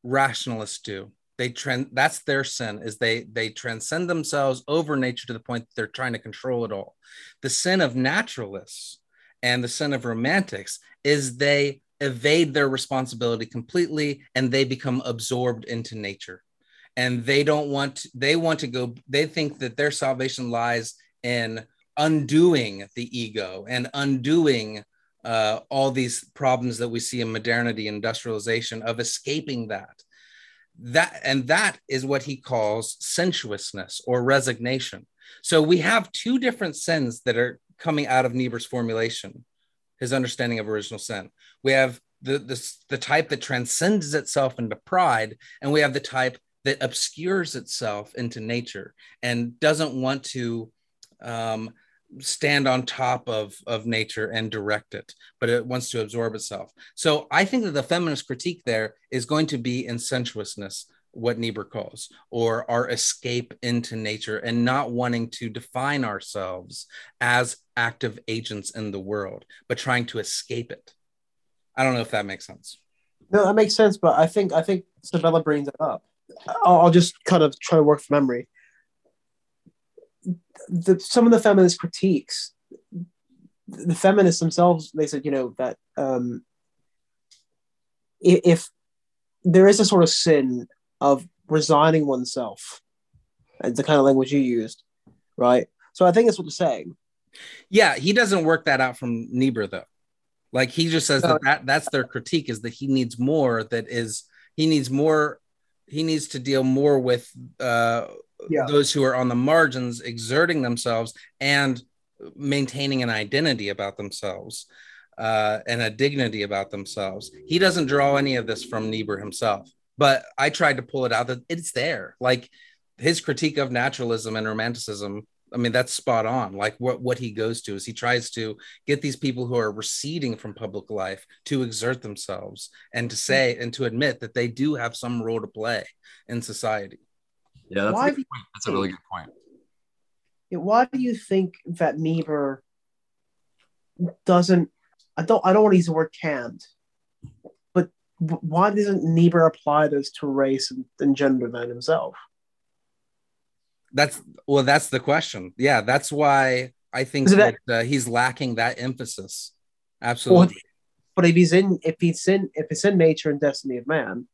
B: rationalists do. They trend that's their sin is they they transcend themselves over nature to the point that they're trying to control it all. The sin of naturalists and the sin of romantics is they evade their responsibility completely and they become absorbed into nature and they don't want they want to go they think that their salvation lies in undoing the ego and undoing uh, all these problems that we see in modernity industrialization of escaping that that and that is what he calls sensuousness or resignation so we have two different sins that are coming out of niebuhr's formulation his understanding of original sin. We have the, the, the type that transcends itself into pride, and we have the type that obscures itself into nature and doesn't want to um, stand on top of, of nature and direct it, but it wants to absorb itself. So I think that the feminist critique there is going to be in sensuousness, what Niebuhr calls, or our escape into nature and not wanting to define ourselves as active agents in the world, but trying to escape it. I don't know if that makes sense.
D: No, that makes sense, but I think I think Sabella brings it up. I'll, I'll just kind of try to work from memory. The, some of the feminist critiques, the feminists themselves, they said, you know, that um, if, if there is a sort of sin of resigning oneself. It's the kind of language you used, right? So I think that's what they're saying.
B: Yeah, he doesn't work that out from Niebuhr though. Like he just says that, that that's their critique is that he needs more. That is, he needs more. He needs to deal more with uh, yeah. those who are on the margins, exerting themselves and maintaining an identity about themselves uh, and a dignity about themselves. He doesn't draw any of this from Niebuhr himself but I tried to pull it out that it's there. Like his critique of naturalism and romanticism. I mean, that's spot on. Like what, what he goes to is he tries to get these people who are receding from public life to exert themselves and to mm-hmm. say and to admit that they do have some role to play in society.
C: Yeah, that's, a, good point. that's a really good point.
D: Why do you think that Niebuhr doesn't? I don't. I don't want to use the word can't, but why doesn't Niebuhr apply this to race and, and gender then himself?
B: That's well, that's the question. Yeah, that's why I think that, that uh, he's lacking that emphasis. Absolutely. Well,
D: but if he's in, if he's in, if it's in nature and destiny of man,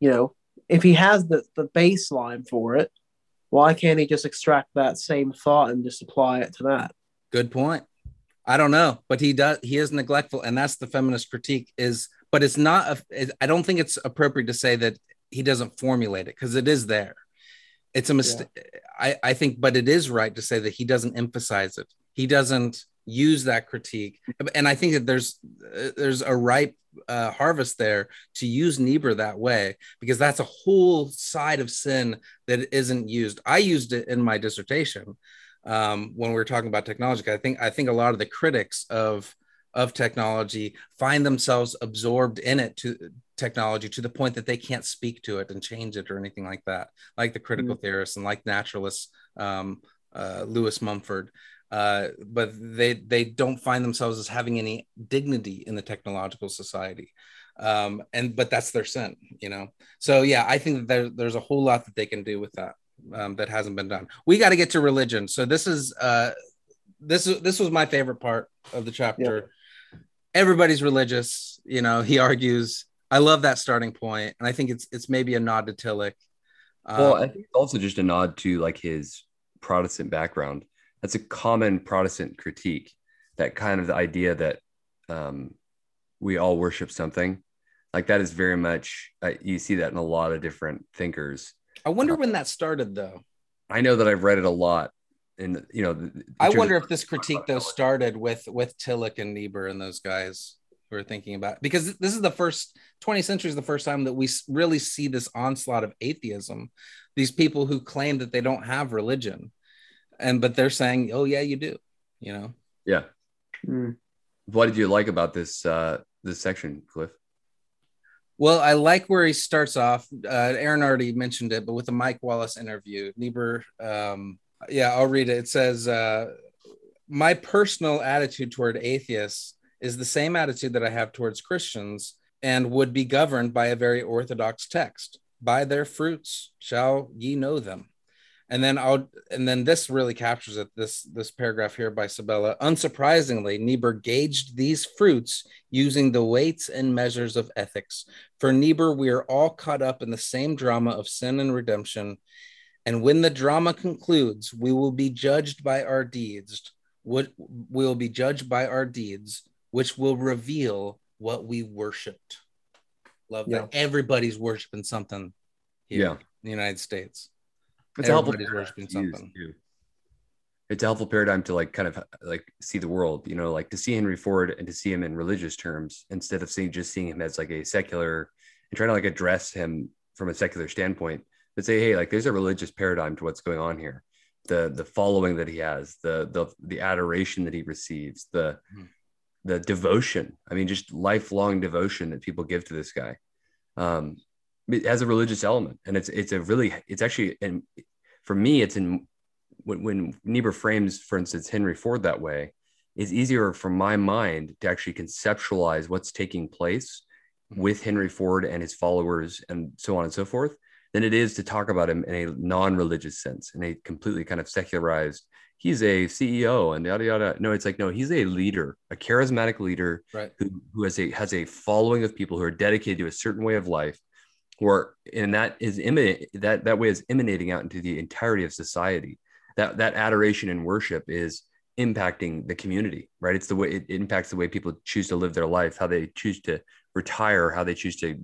D: you know, if he has the the baseline for it, why can't he just extract that same thought and just apply it to that?
B: Good point. I don't know, but he does. He is neglectful, and that's the feminist critique. Is but it's not. A, I don't think it's appropriate to say that he doesn't formulate it because it is there. It's a mistake. Yeah. I I think, but it is right to say that he doesn't emphasize it. He doesn't use that critique, and I think that there's there's a ripe uh, harvest there to use Niebuhr that way because that's a whole side of sin that isn't used. I used it in my dissertation um, when we were talking about technology. I think I think a lot of the critics of of technology find themselves absorbed in it to technology to the point that they can't speak to it and change it or anything like that, like the critical mm-hmm. theorists and like naturalists, um, uh, Lewis Mumford. Uh, but they they don't find themselves as having any dignity in the technological society. Um, and but that's their sin, you know. So yeah, I think that there, there's a whole lot that they can do with that um, that hasn't been done. We got to get to religion. So this is uh, this is this was my favorite part of the chapter. Everybody's religious, you know. He argues. I love that starting point, and I think it's it's maybe a nod to Tillich.
C: Um, well, I think it's also just a nod to like his Protestant background. That's a common Protestant critique. That kind of the idea that um, we all worship something, like that is very much uh, you see that in a lot of different thinkers
B: I wonder uh, when that started, though.
C: I know that I've read it a lot. And you know, the-
B: I wonder if this critique though started with with Tillich and Niebuhr and those guys who are thinking about because this is the first 20th century is the first time that we really see this onslaught of atheism. These people who claim that they don't have religion, and but they're saying, "Oh yeah, you do," you know.
C: yeah.
D: Mm.
C: What did you like about this uh this section, Cliff?
B: Well, I like where he starts off. Uh, Aaron already mentioned it, but with the Mike Wallace interview, Niebuhr. Um, yeah, I'll read it. It says, uh, "My personal attitude toward atheists is the same attitude that I have towards Christians, and would be governed by a very orthodox text: By their fruits shall ye know them." And then I'll, and then this really captures it. This this paragraph here by Sabella. Unsurprisingly, Niebuhr gauged these fruits using the weights and measures of ethics. For Niebuhr, we are all caught up in the same drama of sin and redemption. And when the drama concludes, we will be judged by our deeds. What we will be judged by our deeds, which will reveal what we worshipped. Love that. Everybody's worshiping something here
C: Yeah.
B: in the United States.
C: It's a helpful
B: Everybody's
C: paradigm
B: worshiping
C: to
B: something.
C: too. It's a helpful paradigm to like kind of like see the world, you know, like to see Henry Ford and to see him in religious terms instead of seeing just seeing him as like a secular and trying to like address him from a secular standpoint, but say, hey, like there's a religious paradigm to what's going on here. The the following that he has, the the the adoration that he receives, the
B: Mhm.
C: the devotion. I mean, just lifelong devotion that people give to this guy. Um, it has a religious element, and it's it's a really it's actually and for me it's in when, when Niebuhr frames, for instance, Henry Ford that way, it's easier for my mind to actually conceptualize what's taking place with Henry Ford and his followers and so on and so forth than it is to talk about him in a non-religious sense, in a completely kind of secularized. He's a CEO and yada yada. No, it's like no, he's a leader, a charismatic leader
B: Right.
C: who, who has a has a following of people who are dedicated to a certain way of life, or and that is emanate that that way is emanating out into the entirety of society. That that adoration and worship is impacting the community, right? It's the way it impacts the way people choose to live their life, how they choose to retire, how they choose to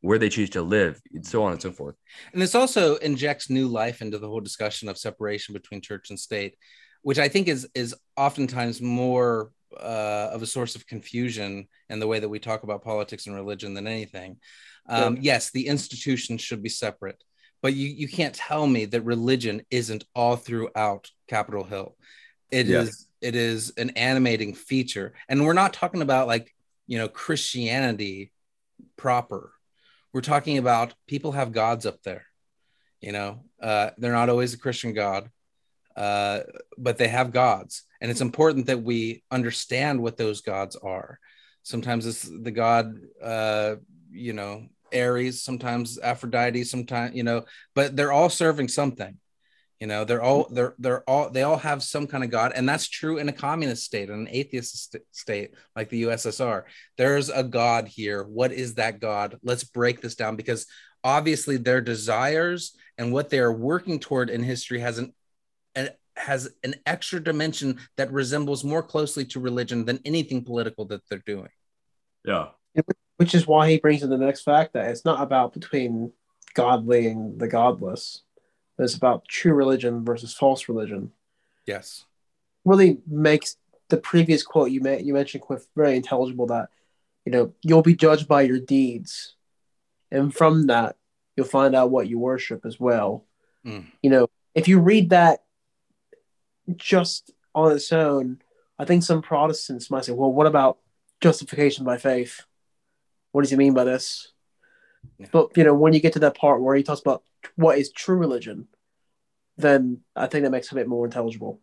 C: where they choose to live, and so on and so forth.
B: And this also injects new life into the whole discussion of separation between church and state, which I think is is oftentimes more uh, of a source of confusion in the way that we talk about politics and religion than anything. Um, Yes, the institutions should be separate, but you you can't tell me that religion isn't all throughout Capitol Hill. It is
C: Yeah.
B: it is an animating feature, and we're not talking about like you know Christianity proper. We're talking about people have gods up there you know? Uh, they're not always a christian god uh, but they have gods. And it's important that we understand what those gods are. Sometimes it's the god uh, you know ares sometimes aphrodite sometimes you know but they're all serving something you know they're all they're they're all they all have some kind of god and that's true in a communist state and an atheist st- state like the ussr there's a god here what is that god let's break this down because obviously their desires and what they are working toward in history has an, an has an extra dimension that resembles more closely to religion than anything political that they're doing
C: Yeah.
D: Which is why he brings in the next fact that it's not about between godly and the godless. It's about true religion versus false religion.
B: yes
D: Really makes the previous quote you met you mentioned Cliff very intelligible that you know you'll be judged by your deeds, and from that you'll find out what you worship as well.
B: Mm.
D: You know, if you read that just on its own, I think some Protestants might say, "Well, what about justification by faith? What does he mean by this?"
B: Yeah.
D: But you know, when you get to that part where he talks about what is true religion, then I think that makes it a bit more intelligible.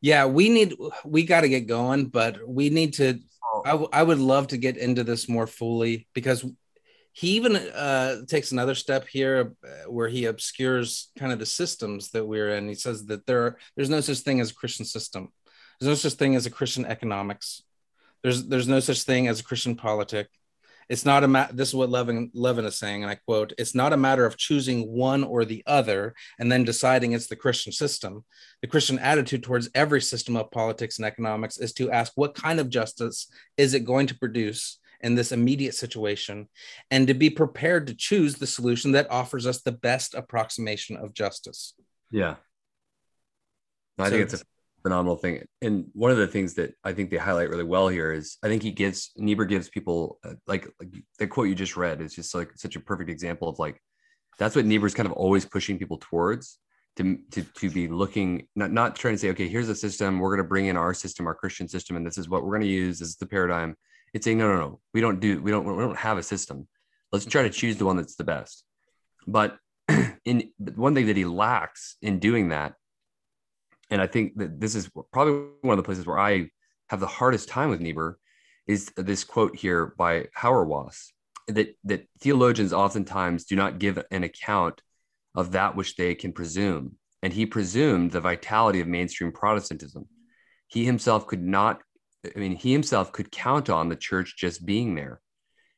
B: yeah we need we got to get going but we need to I, w- I would love to get into this more fully because he even uh, takes another step here uh, where he obscures kind of the systems that we're in. He says that there are, there's no such thing as a Christian system. There's no such thing as a Christian economics. There's there's no such thing as a Christian politic. It's not a ma- this is what Levin Levin is saying, and I quote: "It's not a matter of choosing one or the other and then deciding it's the Christian system. The Christian attitude towards every system of politics and economics is to ask what kind of justice is it going to produce in this immediate situation, and to be prepared to choose the solution that offers us the best approximation of justice."
C: Yeah. I
E: So-
C: think it's a phenomenal thing. And one of the things that I think they highlight really well here is I think he gives Niebuhr gives people uh, like, like the quote you just read is just like such a perfect example of like that's what Niebuhr's kind of always pushing people towards to to to be looking not not trying to say okay here's a system we're going to bring in our system our Christian system and this is what we're going to use this is the paradigm. It's saying no no no we don't do we don't we don't have a system. Let's try to choose the one that's the best. But [CLEARS THROAT] in one thing that he lacks in doing that and I think that this is probably one of the places where I have the hardest time with Niebuhr is this quote here by Hauerwas that that theologians oftentimes do not give an account of that which they can presume, and he presumed the vitality of mainstream Protestantism. He himself could not, I mean, he himself could count on the church just being there.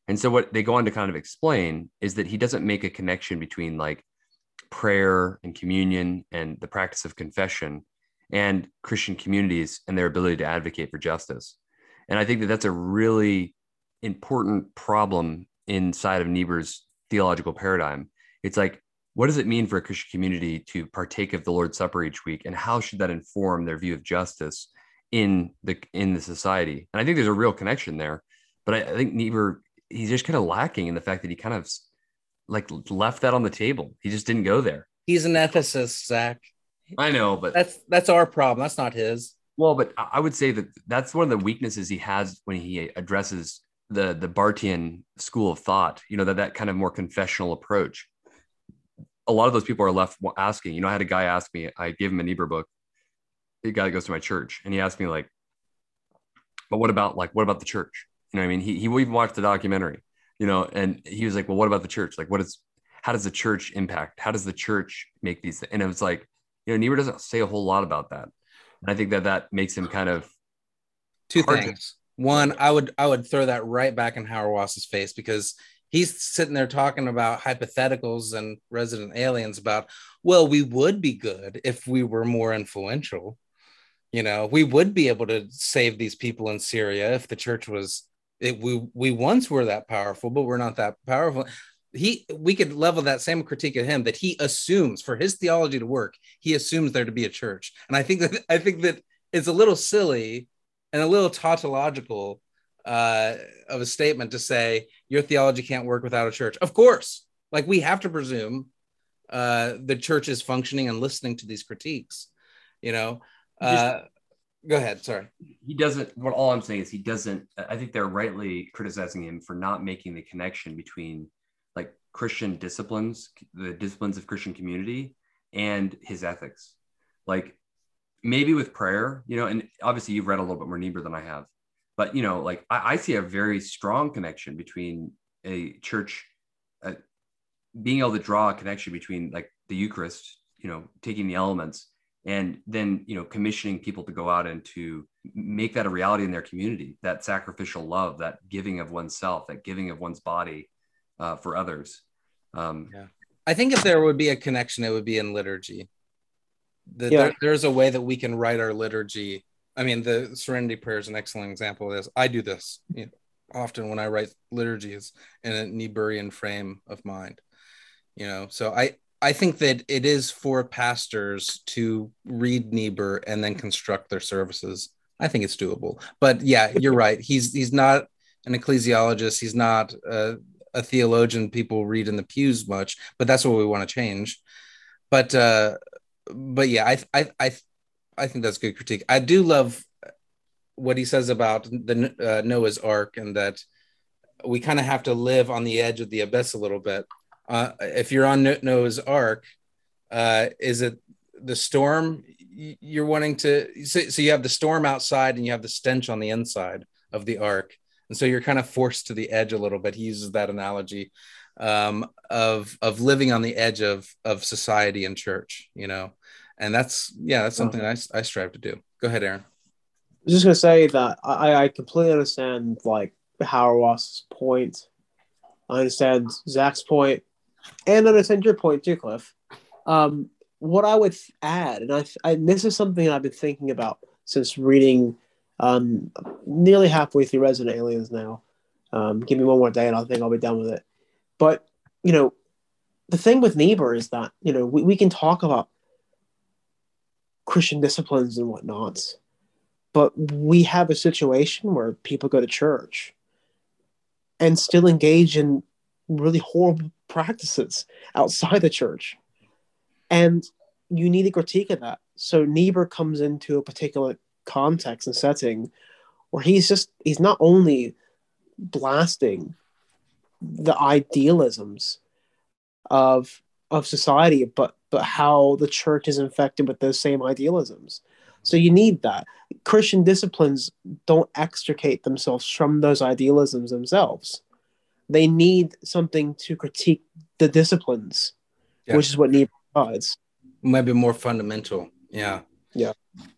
C: And so what they go on to kind of explain is that he doesn't make a connection between like prayer and communion and the practice of confession and Christian communities and their ability to advocate for justice. And I think that that's a really important problem inside of Niebuhr's theological paradigm. It's like, what does it mean for a Christian community to partake of the Lord's Supper each week, and how should that inform their view of justice in the in the society? And I think there's a real connection there, but I, I think Niebuhr he's just kind of lacking in the fact that he kind of like left that on the table. He just didn't go there.
B: He's an ethicist, Zach.
C: I know, but
B: That's that's our problem. That's not his.
C: Well, but I would say that that's one of the weaknesses he has when he addresses the the Barthian school of thought. You know that that kind of more confessional approach. A lot of those people are left asking. You know, I had a guy ask me. I gave him a Niebuhr book. A guy that goes to my church, and he asked me like, "But what about like what about the church?" You know, what I mean, he he even watched the documentary. You know, and he was like, "Well, what about the church? Like, what is how does the church impact? How does the church make these?" And it was like, you know, Niebuhr doesn't say a whole lot about that. And I think that that makes him kind of
B: Two
C: Hard to-
B: things. One, I would I would throw that right back in Hauerwas's face because he's sitting there talking about hypotheticals and resident aliens about, well, we would be good if we were more influential. You know, we would be able to save these people in Syria if the church was it, we we once were that powerful, but we're not that powerful. He we could level that same critique at him that he assumes for his theology to work, he assumes there to be a church. And I think that I think that it's a little silly and a little tautological uh, of a statement to say your theology can't work without a church. Of course, like we have to presume uh, the church is functioning and listening to these critiques. You know, uh, go ahead. Sorry.
C: he doesn't what all i'm saying is he doesn't i think they're rightly criticizing him for not making the connection between christian disciplines the disciplines of christian community and his ethics. Like maybe with prayer you know and obviously you've read a little bit more niebuhr than i have but you know like i, I see a very strong connection between a church uh, being able to draw a connection between like the eucharist you know taking the elements and then you know commissioning people to go out and to make that a reality in their community that sacrificial love that giving of oneself that giving of one's body uh, for others um,
B: I think if there would be a connection, it would be in liturgy. The,
D: Yeah.
B: there- there's a way that we can write our liturgy. I mean, the Serenity Prayer is an excellent example of this. I do this you know, often when I write liturgies in a Niebuhrian frame of mind. You know, so I I think that it is for pastors to read Niebuhr and then construct their services. I think it's doable. But yeah, you're right. He's he's not an ecclesiologist. He's not a, a theologian people read in the pews much. But that's what we want to change. But uh, but yeah, I I I I think that's good critique. I do love what he says about the uh, Noah's Ark and that we kind of have to live on the edge of the abyss a little bit. Uh, if you're on Noah's Ark, uh, is it the storm you're wanting to? So, so you have the storm outside and you have the stench on the inside of the ark, and so you're kind of forced to the edge a little bit. He uses that analogy um, of of living on the edge of of society and church, you know, and that's yeah, that's something I, I strive to do. Go ahead, Aaron.
D: I was just gonna say that I, I completely understand like Hauerwas's point. I understand Zach's point, and I understand your point too, Cliff. Um, what I would add, and I, I this is something I've been thinking about since reading um, nearly halfway through Resident Aliens now. Um, give me one more day, and I think I'll be done with it. But you know, the thing with Niebuhr is that you know we, we can talk about Christian disciplines and whatnot. But we have a situation where people go to church and still engage in really horrible practices outside the church. And you need a critique of that. So Niebuhr comes into a particular context and setting where he's just he's not only blasting the idealisms of of society, but but how the church is infected with those same idealisms. So you need that. Christian disciplines don't extricate themselves from those idealisms themselves. They need something to critique the disciplines,
B: Yeah.
D: which is what Niebuhr provides.
B: maybe more fundamental yeah
D: Yeah.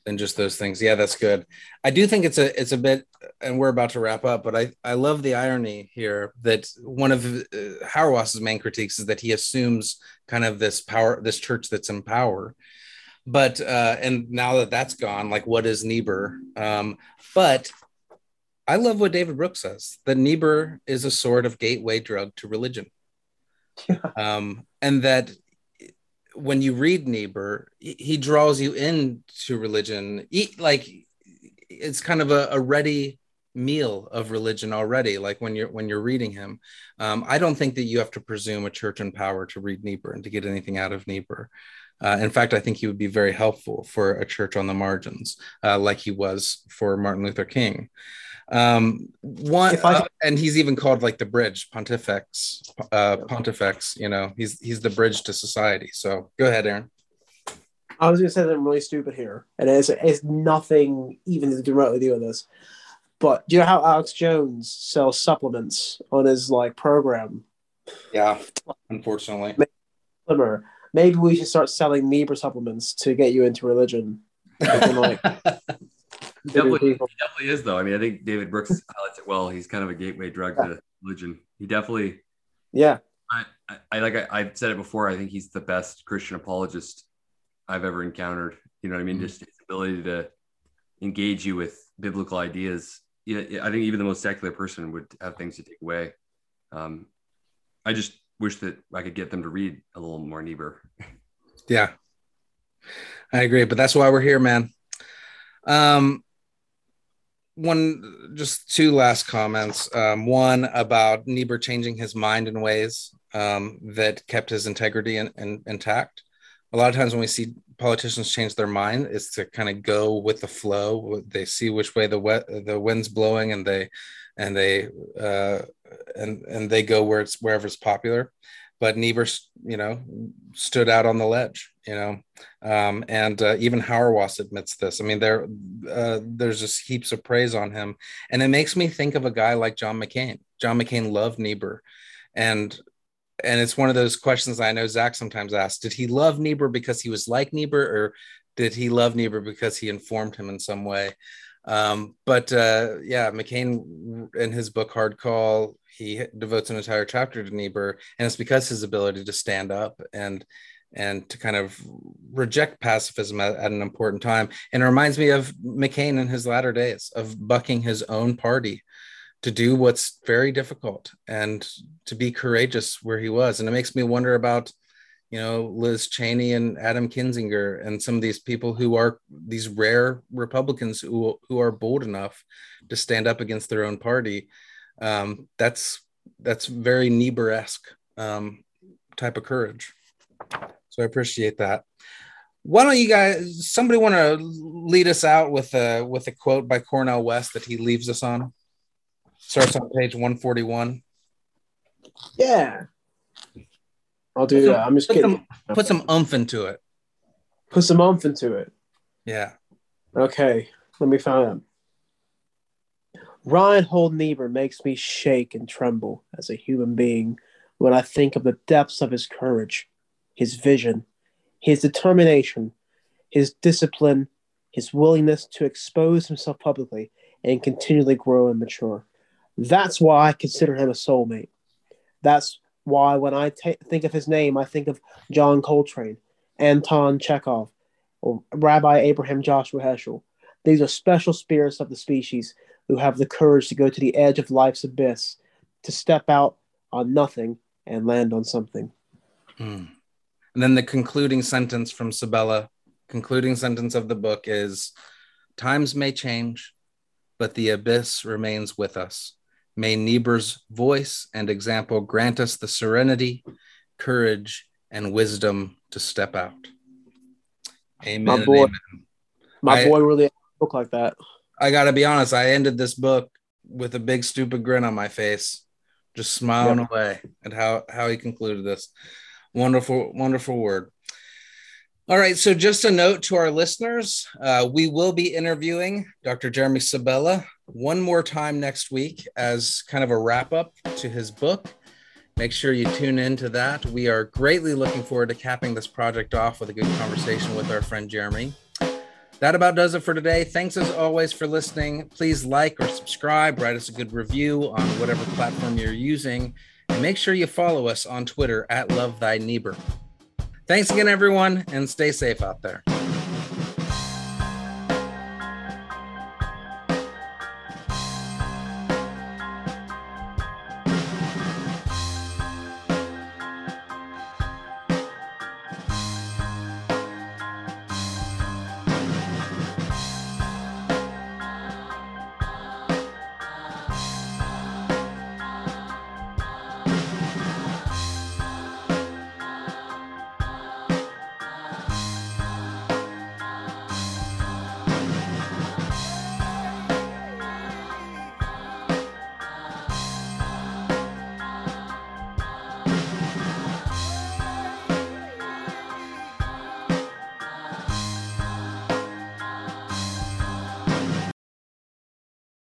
B: than just those things. Yeah that's good. I do think it's a it's a bit and we're about to wrap up but i i love the irony here that one of uh, Hauerwas's main critiques is that he assumes kind of this power this church that's in power. But uh and now that that's gone like what is niebuhr? Um but i love what david brooks says that niebuhr is a sort of gateway drug to religion. [LAUGHS] Um and that when you read Niebuhr, he draws you into religion. Like it's kind of a, a ready meal of religion already. Like when you're when you're reading him, um, I don't think that you have to presume a church in power to read Niebuhr and to get anything out of Niebuhr. Uh, in fact, I think he would be very helpful for a church on the margins, uh, like he was for Martin Luther King. Um, one,
D: I-
B: uh, and he's even called like the bridge, pontifex, uh, pontifex. You know, he's he's the bridge to society. So go ahead, Aaron.
D: I was going to say something really stupid here, and it's, it's nothing even to remotely do with this. But do you know how Alex Jones sells supplements on his like program?
B: Yeah, unfortunately.
D: Slimmer. Maybe we should start selling Niebuhr supplements to get you into religion. [LAUGHS] We can,
C: Definitely, he definitely is though. I mean, I think David Brooks highlights it well. He's kind of a gateway drug to religion. He definitely,
D: Yeah,
C: I, I, I like I, I've said it before. I think he's the best Christian apologist I've ever encountered. You know what I mean?
B: Mhm.
C: Just his ability to engage you with biblical ideas. Yeah, I think even the most secular person would have things to take away. Um, I just wish that I could get them to read a little more Niebuhr.
B: yeah, I agree. But that's why we're here, man. Um, one, just two last comments. Um, one about Niebuhr changing his mind in ways um, that kept his integrity in, in, intact. A lot of times when we see politicians change their mind, it's to kind of go with the flow. They see which way the wet, the wind's blowing, and they and they uh, and and they go where it's wherever it's popular. But Niebuhr, you know, stood out on the ledge. You know, um, and uh, even Hauerwas admits this. I mean, there uh, there's just heaps of praise on him, and it makes me think of a guy like John McCain. John McCain loved Niebuhr, and and it's one of those questions I know Zach sometimes asks: Did he love Niebuhr because he was like Niebuhr, or did he love Niebuhr because he informed him in some way? Um, but uh, yeah, McCain in his book Hard Call, he devotes an entire chapter to Niebuhr, and it's because his ability to stand up and and to kind of reject pacifism at, at an important time. And it reminds me of McCain in his latter days of bucking his own party to do what's very difficult and to be courageous where he was. And it makes me wonder about, you know, Liz Cheney and Adam Kinzinger and some of these people who are these rare Republicans who, who are bold enough to stand up against their own party. Um, that's that's very Niebuhr-esque um, type of courage. So I appreciate that. Why don't you guys? Somebody want to lead us out with a with a quote by Cornel West that he leaves us on. Starts on page one forty one.
D: yeah. I'll do that. I'm just
B: Put
D: kidding.
B: some put some umph into it.
D: Put some umph into it.
B: Yeah.
D: Okay, let me find out. Reinhold Niebuhr makes me shake and tremble as a human being when I think of the depths of his courage, his vision, his determination, his discipline, his willingness to expose himself publicly and continually grow and mature. That's why I consider him a soulmate. That's why when I think of his name, I think of John Coltrane, Anton Chekhov, or Rabbi Abraham Joshua Heschel. These are special spirits of the species who have the courage to go to the edge of life's abyss, to step out on nothing and land on something.
B: Hmm. And then the concluding sentence from Sabella concluding sentence of the book is Times may change, but the abyss remains with us. May Niebuhr's voice and example grant us the serenity, courage, and wisdom to step out. Amen.
D: My boy,
B: amen.
D: my
B: I-
D: boy really look like that.
B: I got to be honest, I ended this book with a big stupid grin on my face, just smiling away at how how he concluded this. Wonderful, wonderful word. All right, so just a note to our listeners, uh, we will be interviewing Dr. Jeremy Sabella one more time next week as kind of a wrap up to his book. Make sure you tune in to that. We are greatly looking forward to capping this project off with a good conversation with our friend Jeremy. That about does it for today. Thanks as always for listening. Please like or subscribe, write us a good review on whatever platform you're using, and make sure you follow us on Twitter at Love Thy Neighbor. Thanks again, everyone, and stay safe out there.